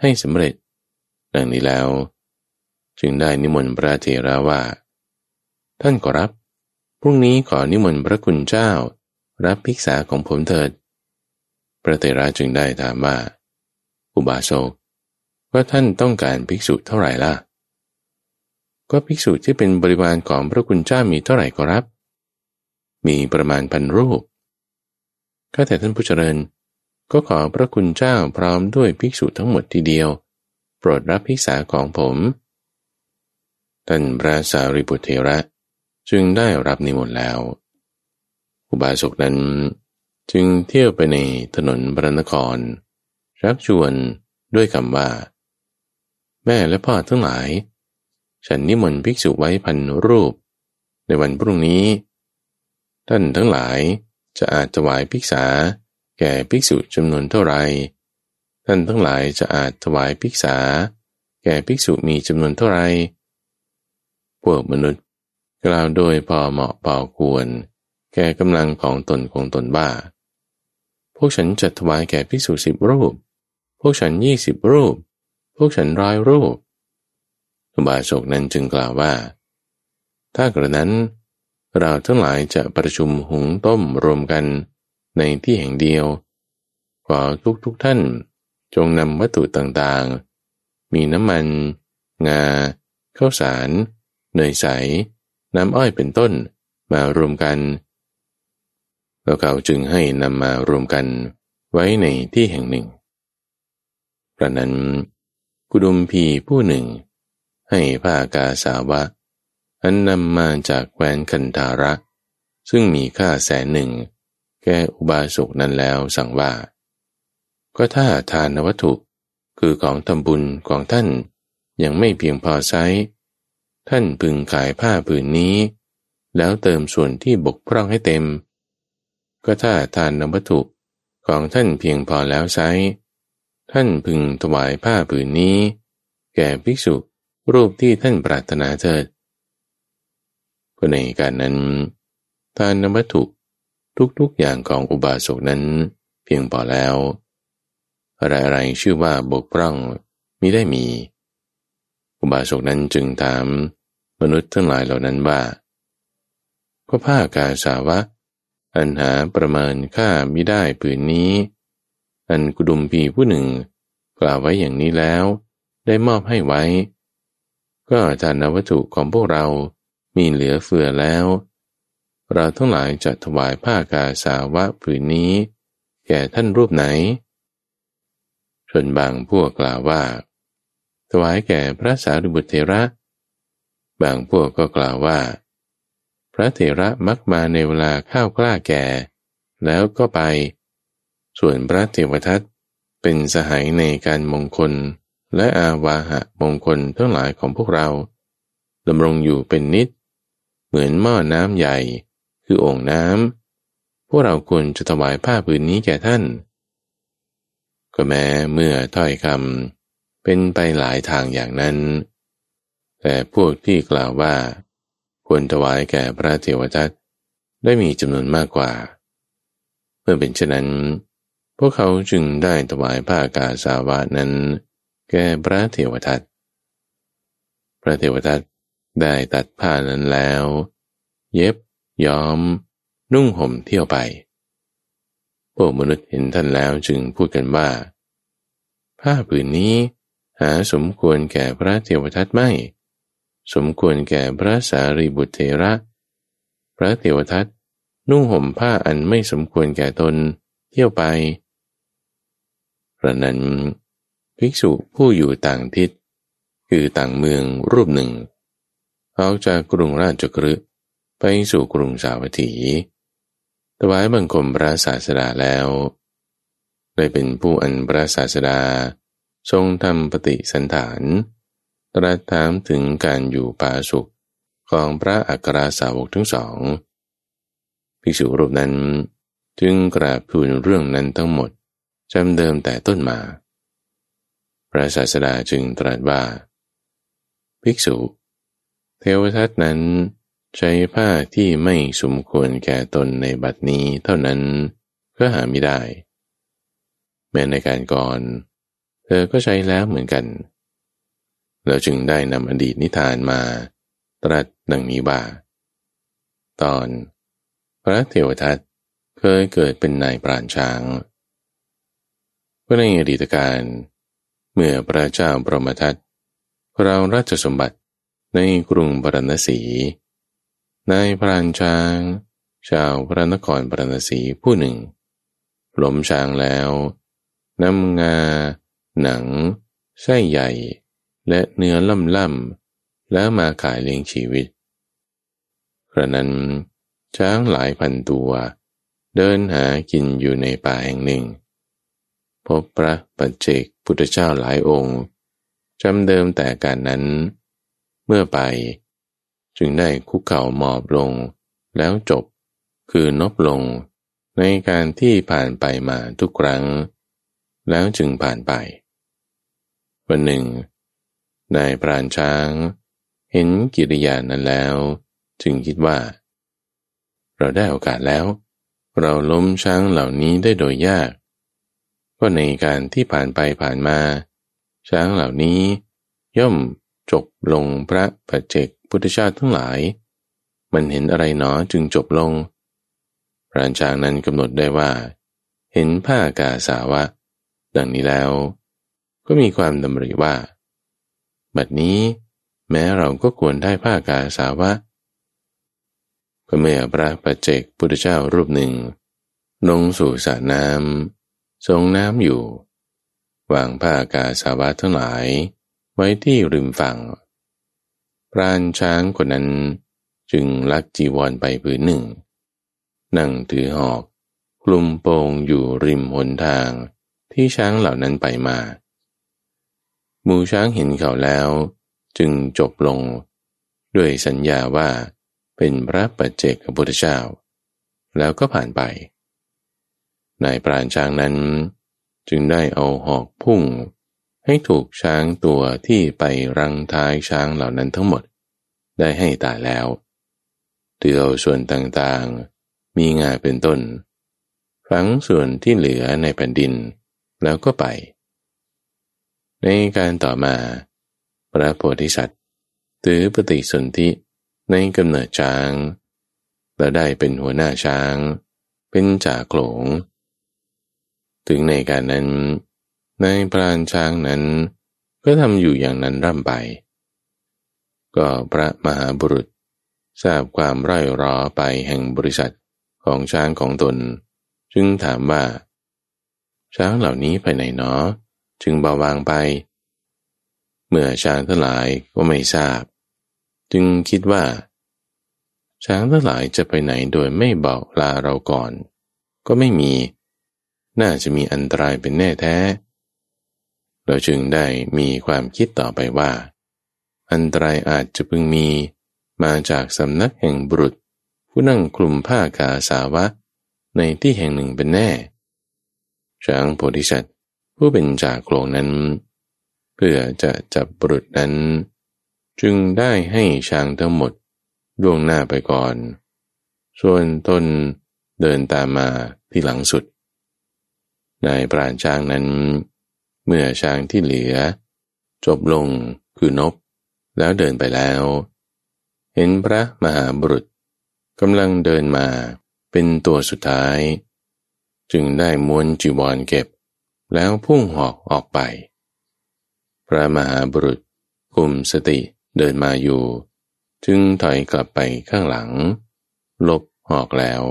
ให้สำเร็จ ดังนี้แล้ว จึงได้นิมนต์พระเถระว่า ท่านขอรับ พรุ่งนี้ขอนิมนต์พระคุณเจ้า รับภิกษาของผมเถิด พระเถระจึงได้ถามว่า อุบาสกว่าท่านต้องการภิกษุเท่าไหร่ล่ะ ก็ภิกษุที่เป็นบริวารของพระคุณเจ้ามีเท่าไหร่ก็รับ มีประมาณพันรูปข้าแต่ท่านผู้เจริญ ก็ขอพระคุณเจ้าพร้อมด้วยภิกษุทั้งหมดทีเดียว โปรดรับภิกษาของผมท่านพระสารีบุตรเทระจึงได้รับนิมนต์แล้ว อุบาสกนั้น จึงเที่ยวไปในถนนบรนคร ชักชวนด้วยคำว่า แม่และพ่อทั้งหลาย ฉันนิมนต์ภิกษุไว้พันรูป ในวันพรุ่งนี้ ท่านทั้งหลายจะอาจถวายภิกษาแก่ภิกษุจำนวนเท่าไร ท่านทั้งหลายจะอาจถวายภิกษา แก่ภิกษุมีจำนวนเท่าไร พวกมนุษย์กล่าวโดยพอเหมาะพอควร แก่กำลังของตนคงตนบ้า วกฉันจะถวายแก่ภิกษุสิบรูป พวกฉันยี่สิบรูป พวกฉันร้อยรูปอุบาสกนั้นจึงกล่าวว่า ถ้ากระนั้น เราทั้งหลายจะประชุมหุงต้มรวมกันในที่แห่งเดียว ขอทุกทุกท่าน จงนำวัตถุต่างๆ มีน้ำมัน งา ข้าวสาร เนยใส น้ำอ้อยเป็นต้น มารวมกัน ล้วเขาจึงให้นำมารวมกันไว้ในที่แห่งหนึ่งกระนั้น กุดุมพีผู้หนึ่ง ให้ผ้ากาสาวะ อันนำมาจากแคว้นคันธาระ ซึ่งมีค่าแสนหนึ่ง แก่อุบาสกนั้นแล้วสั่งว่า ก็ถ้าทานวัตถุคือของทำบุญของท่านยังไม่เพียงพอใช้ ท่านพึงขายผ้าผืนนี้ แล้วเติมส่วนที่บกพร่องให้เต็ม ก็ถ้าทานนวัตถุของท่านเพียงพอแล้วใช้ ท่านพึงถวายผ้าผืนนี้ แก่ภิกษุรูปที่ท่านปรารถนาเถิดก็ในการนั้น ทานนวัตถุทุกๆอย่างของอุบาสกนั้น เพียงพอแล้ว อะไรๆชื่อว่าบกพร่องมิได้มี อุบาสกนั้นจึงถามมนุษย์ทั้งหลายเหล่านั้นว่าก็ผ้ากาสาวะ อันหาประเมินค่ามิได้ผืนนี้ อันกุดุมพีผู้หนึ่ง กล่าวไว้อย่างนี้แล้ว ได้มอบให้ไว้ ก็ทานวัตถุของพวกเรามีเหลือเฟือแล้ว เราทั้งหลายจะถวายผ้ากาสาวะผืนนี้ แก่ท่านรูปไหนส่วนบางพวกกล่าวว่า ถวายแก่พระสารีบุตรเถระ บางพวกก็กล่าวว่า พระเถระมักมาในเวลาข้าวกล้าแก่ แล้วก็ไป ส่วนพระเทวทัตเป็นสหายในการมงคลและอาวาหะมงคลทั้งหลายของพวกเราดำรงอยู่เป็นนิด เหมือนหม้อน้ำใหญ่ คือโอ่งน้ำพวกเราควรจะถวายผ้าผืนนี้แก่ท่าน ก็แม้เมื่อถ้อยคำเป็นไปหลายทางอย่างนั้น แต่พวกที่กล่าวว่า ควรถวายแก่พระเทวทัตได้มีจำนวนมากกว่า เมื่อเป็นเช่นนั้น พวกเขาจึงได้ถวายผ้ากาสาวะนั้น แก่พระเทวทัตพระเทวทัตได้ตัดผ้านั้นแล้ว เย็บ ย้อม นุ่งห่มเที่ยวไป พวกมนุษย์เห็นท่านแล้วจึงพูดกันว่า ผ้าผืนนี้ หาสมควรแก่พระเทวทัตไม่ สมควรแก่พระสารีบุตรเทระ พระเทวทัตนุ่งห่มผ้าอันไม่สมควรแก่ตนเที่ยวไปพระนั้น ภิกษุผู้อยู่ต่างทิศ คือต่างเมืองรูปหนึ่งออกจากกรุงราชกฤห์ไปสู่กรุงสาวัตถีถวายบังคมพระศาสดาแล้ว ได้เป็นผู้อันพระศาสดา ทรงทำปฏิสันฐาน ตรัสถามถึงการอยู่ป่าสุขของพระอัครสาวกทั้งสองภิกษุรูปนั้นจึงกราบทูลเรื่องนั้นทั้งหมดจำเดิมแต่ต้นมา พระศาสดาจึงตรัสว่า ภิกษุ เทวทัตนั้น ใช้ผ้าที่ไม่สมควรแก่ตนในบัดนี้เท่านั้นก็หาไม่ได้ แม้ในการก่อน เธอก็ใช้แล้วเหมือนกัน เราจึงได้นำอดีตนิทานมาตรัสดังนี้ว่า ตอน พระเทวทัตเคยเกิดเป็นนายปราณช้างเมื่อในอดีตการ เมื่อพระเจ้าปรมทัตเราราชสมบัติในกรุงบรณสีนายพรานช้าง ชาวพระนครปรณสีผู้หนึ่งหลมช้างแล้วนำงา หนัง ไส้ใหญ่ และเนื้อล่ำล่ำแล้วมาขายเลี้ยงชีวิต กระนั้น ช้างหลายพันตัว เดินหากินอยู่ในป่าแห่งหนึ่ง พบพระปัจเจกพุทธเจ้าหลายองค์จำเดิมแต่การนั้น เมื่อไป จึงได้คุกเข่าหมอบลง แล้วจบคือนบลงในการที่ผ่านไปมาทุกครั้ง แล้วจึงผ่านไป วันหนึ่ง นายพรานช้าง เห็นกิริยานั้นแล้ว จึงคิดว่า เราได้โอกาสแล้ว เราล้มช้างเหล่านี้ได้โดยยากก็ในการที่ผ่านไปผ่านมา ช้างเหล่านี้ ย่อมจบลงพระปัจเจกพุทธชาติทั้งหลาย มันเห็นอะไรหนอจึงจบลงพระชางนั้นกำหนดได้ว่า เห็นผ้ากาสาวะ ดังนี้แล้ว ก็มีความดำริว่า บัดนี้แม้เราก็ควรได้ผ้ากาสาวะก็เมื่อพระปัจเจกพุทธเจ้ารูปหนึ่ง ลงสู่สระน้ำทรงน้ำอยู่ วางผ้ากาสาวะทั้งหลายไว้ที่ริมฝั่งพรานช้างคนนั้นจึงลักจีวรไปผืนหนึ่ง นั่งถือหอกคลุมโปงอยู่ริมหนทางที่ช้างเหล่านั้นไปมา หมูช้างเห็นเขาแล้ว จึงจบลง ด้วยสัญญาว่าเป็นพระปัจเจกพุทธเจ้า แล้วก็ผ่านไปนายปราณช้างนั้น จึงได้เอาหอกพุ่ง ให้ถูกช้างตัวที่ไปรังท้ายช้างเหล่านั้นทั้งหมด ได้ให้ตายแล้วเตียวส่วนต่างๆ มีงาเป็นต้น ฝังส่วนที่เหลือในแผ่นดิน แล้วก็ไป ในการต่อมา พระโพธิสัตว์ถือปฏิสนธิในกำเนิดช้าง แล้วได้เป็นหัวหน้าช้าง เป็นจ่าโขลง ถึงในการนั้น ในพรานช้างนั้น ก็ทำอยู่อย่างนั้นร่ำไป ก็พระมหาบุรุษทราบความร่อยรอไปแห่งบริษัทของช้างของตน จึงถามว่า ช้างเหล่านี้ไปไหนเนาะ จึงเบาบางไป เมื่อช้างทั้งหลายก็ไม่ทราบ จึงคิดว่า ช้างทั้งหลายจะไปไหนโดยไม่บอกลาเราก่อน ก็ไม่มี น่าจะมีอันตรายเป็นแน่แท้ เราจึงได้มีความคิดต่อไปว่า อันตรายอาจจะพึงมีมาจากสำนักแห่งบุรุษ ผู้นั่งคลุมผ้ากาสาวะในที่แห่งหนึ่งเป็นแน่ช้างโพธิสัตว์ ผู้เป็นจากโคลงนั้น เพื่อจะจับบุรุษนั้น จึงได้ให้ช้างทั้งหมดล่วงหน้าไปก่อน ส่วนตนเดินตามมาที่หลังสุด นายปราณช้างนั้น เมื่อช้างที่เหลือ จบลงคือนบ แล้วเดินไปแล้ว เห็นพระมหาบุรุษกำลังเดินมาเป็นตัวสุดท้าย จึงได้ม้วนจีวรเก็บ แล้วพุ่งหอกออกไป พระมหาบุรุษคุมสติเดินมาอยู่ จึงถอยกลับไปข้างหลัง ลบหอกแล้ว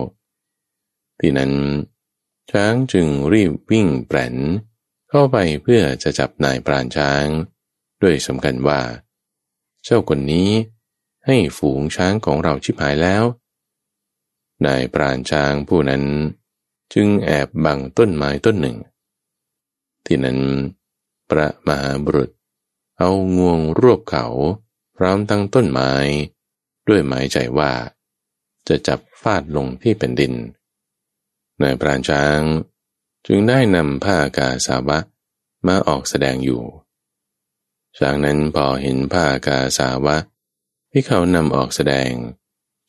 ที่นั้น ช้างจึงรีบวิ่งแปรนเข้าไปเพื่อจะจับนายปราณช้าง ด้วยสำคัญว่า เจ้าคนนี้ให้ฝูงช้างของเราชิบหายแล้ว นายปราณช้างผู้นั้น จึงแอบบังต้นไม้ต้นหนึ่ง ที่นั้นพระมหาบุรุษ เอางวงรวบเขา พร้อมทั้งต้นไม้ ด้วยหมายใจว่า จะจับฟาดลงที่เป็นดินนายปราณช้างจึงได้นำผ้ากาสาวะมาออกแสดงอยู่จากนั้นพอเห็นผ้ากาสาวะ ที่เขานำออกแสดง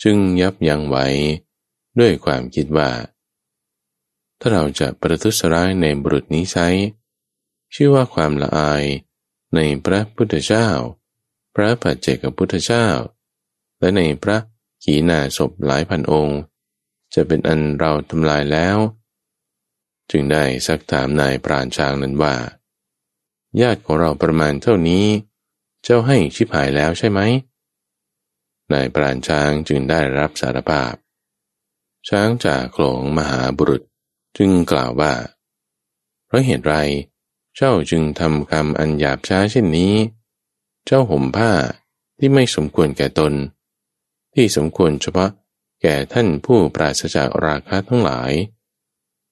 จึงยับยั้งไว้ด้วยความคิดว่า ถ้าเราจะประทุษร้ายในบุรุษนี้ใช้ ชื่อว่าความละอายในพระพุทธเจ้า พระปัจเจกพุทธเจ้า และในพระขีณาศพหลายพันองค์ จะเป็นอันเราทำลายแล้ว จึงได้ซักถามนายปราณช้างนั้นว่า ญาติของเราประมาณเท่านี้ เจ้าให้ชิบหายแล้วใช่ไหมนายปราณช้างจึงได้รับสารภาพ ช้างจากโขลงมหาบุรุษจึงกล่าวว่าเพราะเหตุไร เจ้าจึงทำคำอันหยาบช้าเช่นนี้ เจ้าห่มผ้าที่ไม่สมควรแก่ตน ที่สมควรเฉพาะแก่ท่านผู้ปราศจากราคะทั้งหลาย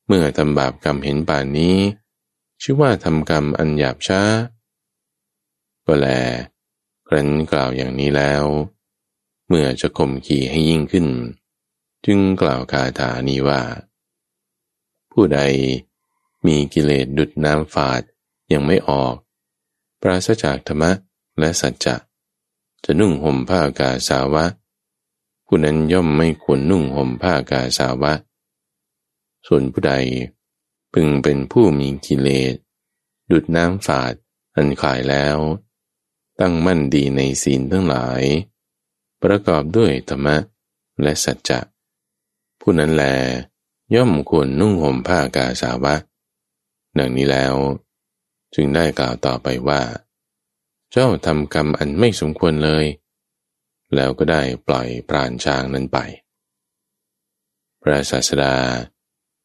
เมื่อทำบาปกรรมเห็นป่านนี้ ชื่อว่าทำกรรมอันหยาบช้า ก็แลครั้นกล่าวอย่างนี้แล้ว เมื่อจะข่มขี่ให้ยิ่งขึ้น จึงกล่าวคาถานี้ว่า ผู้ใด มีกิเลสดุดน้ำฝาดยังไม่ออก ปราศจากธรรมะและสัจจะ จะนุ่งห่มผ้ากาสาวะผู้นั้นย่อมไม่ควรนุ่งห่มผ้ากาสาวะ ส่วนผู้ใดพึงเป็นผู้มีกิเลสดุดน้ำฝาดอันขายแล้ว ตั้งมั่นดีในศีลทั้งหลาย ประกอบด้วยธรรมะและสัจจะผู้นั้นแลย่อมควรนุ่งห่มผ้ากาสาวะ ดังนี้แล้ว จึงได้กล่าวต่อไปว่า เจ้าทำกรรมอันไม่สมควรเลย แล้วก็ได้ปล่อยปราณช้างนั้นไป พระศาสดา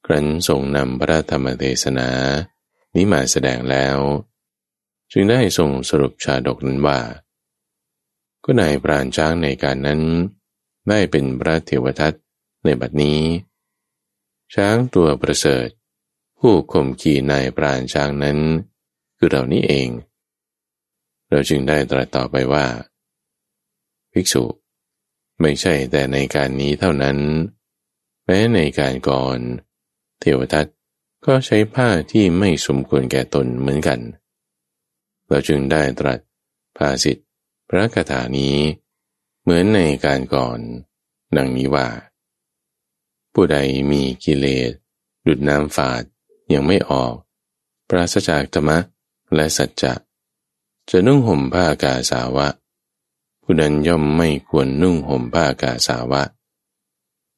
ครั้นทรงนำพระธรรมเทศนา นี้มาแสดงแล้ว จึงได้ทรงสรุปชาดกนั้นว่า ก็นายปราณช้างในการนั้น ได้เป็นพระเทวทัตในบัดนี้ ช้างตัวประเสริฐ ผู้ข่มขี่นายปราณช้างนั้น คือเรานี้เอง เราจึงได้ตรัสต่อไปว่า ภิกษุ ไม่ใช่แต่ในการนี้เท่านั้น แม้ในการก่อน เทวทัตก็ใช้ผ้าที่ไม่สมควรแก่ตนเหมือนกัน เราจึงได้ตรัสภาสิทธิพระคาถานี้ เหมือนในการก่อนดังนี้ว่า ผู้ใดมีกิเลสดุดน้ำฝาด ยังไม่ออก ปราศจากธรรมะและสัจจะ จะนุ่งห่มผ้ากาสาวะ ผู้นั้นย่อมไม่ควรนุ่งห่มผ้ากาสาวะ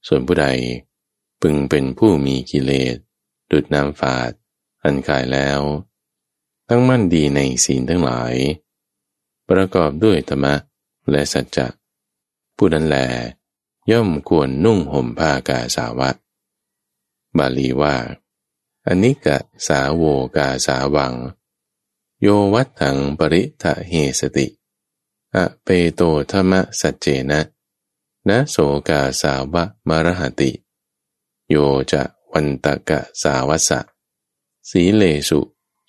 ส่วนผู้ใดพึงเป็นผู้มีกิเลสดุดน้ำฝาด อันกายแล้ว ตั้งมั่นดีในศีลทั้งหลาย ประกอบด้วยธรรมะและสัจจะผู้นั้นแล ย่อมควรนุ่งห่มผ้ากาสาวะ บาลีว่า อนิกะสาโวกาสาวัง โยวัตถังปริทะเฮสติอะเปโตธรรมสัจเจนะนะโสกาสาวะมรหติ โยจะวันตกะสาวัสะ สีเลสุ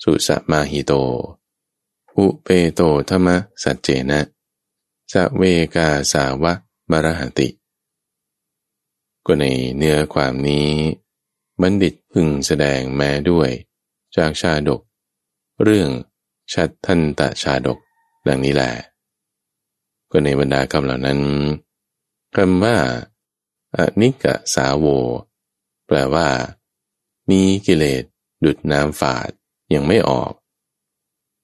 สุสมาหิโต อุเปโตธรรมสัจเจนะสะเวกาสาวะมรหติ ก็ในเนื้อความนี้ บัณฑิตพึงแสดงแม้ด้วย จากชาดก เรื่องชัดทันตะชาดกดังนี้แหละก็ในบรรดาคำเหล่านั้นคำว่าอนิกะสาโว แปลว่า มีกิเลสดุดน้ำฝาดยังไม่ออก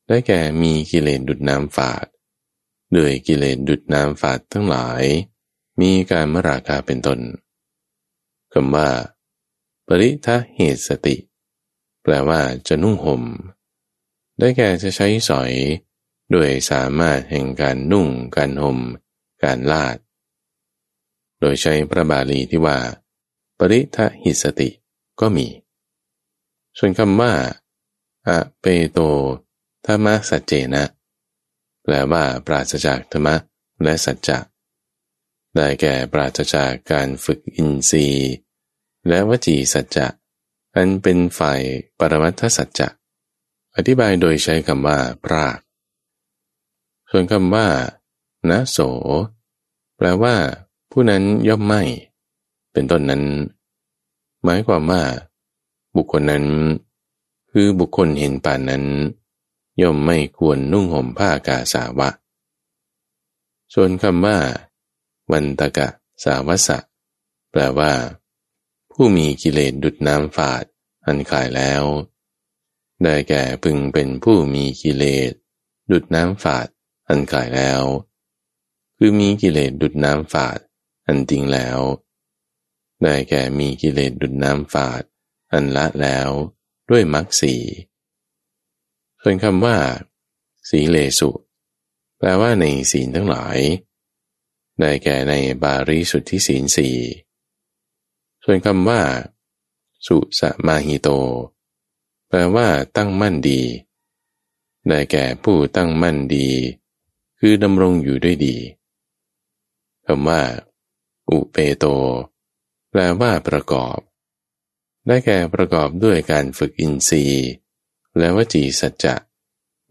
ได้แก่มีกิเลสดุดน้ำฝาดด้วยกิเลสดุดน้ำฝาดทั้งหลาย มีการมราคาเป็นตนคำว่า ปริทะเหตุสติ แปลว่าจะนุ่งหม่ม ได้แก่จะใช้สอยโดยสามารถแห่งการนุ่ง การห่ม การลาด โดยใช้พระบาลีที่ว่า ปริทะหิสติก็มี ส่วนคำว่าอะเปโตธรรมสัจเจนะ แปลว่าปราศจากธรรมะและสัจจะได้แก่ปราศจากการฝึกอินทรีย์ และวจีสัจจะอันเป็นฝ่ายปรมัตถสัจจะอธิบายโดยใช้คำว่าพราก ส่วนคำว่านะโส แปลว่า ผู้นั้นย่อมไม่ เป็นต้นนั้น หมายความว่า บุคคลนั้น คือบุคคลเห็นป่านนั้น ย่อมไม่ควรนุ่งห่มผ้ากาสาวะ ส่วนคำว่า วันตะกะ สาวสะ แปลว่า ผู้มีกิเลสดุดน้ำฝาดอันขายแล้ว ได้แก่พึงเป็นผู้มีกิเลสดุดน้ำฝาดอันขายแล้ว คือมีกิเลสดุดน้ำฝาดอันติงแล้ว ได้แก่มีกิเลสดุดน้ำฝาดอันละแล้วด้วยมรรคสีส่วนคำว่า สีเลสุ แปลว่าในศีลทั้งหลาย ได้แก่ในบาริสุทธิศีลสี่ ส่วนคำว่า สุสมาหิโต แปลว่าตั้งมั่นดี ได้แก่ผู้ตั้งมั่นดี คือดำรงอยู่ด้วยดีคำว่า อุเปโต แปลว่าประกอบ ได้แก่ประกอบด้วยการฝึกอินทรีย์ และวจีสัจจะ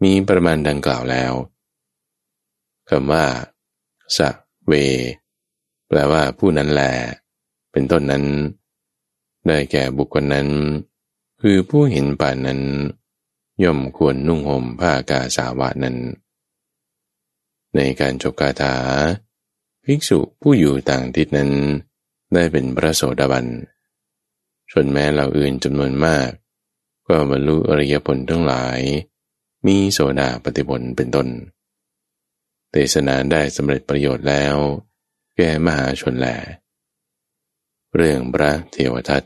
มีประมาณดังกล่าวแล้วคำว่าสะเว แปลว่าผู้นั้นแหละ เป็นต้นนั้น ได้แก่บุคคลนั้น คือผู้เห็นป่านนั้น ย่อมควรนุ่งห่มผ้ากาสาวะนั้น ในการจบคาถา ภิกษุผู้อยู่ต่างทิศนั้น ได้เป็นพระโสดาบันส่วนแม้เราอื่นจำนวนมาก ก็บรรลุอริยผลทั้งหลาย มีโสดาปฏิผลเป็นต้นเทศนาได้สำเร็จประโยชน์แล้ว แก่มหาชนแหล เรื่องพระเทวทัต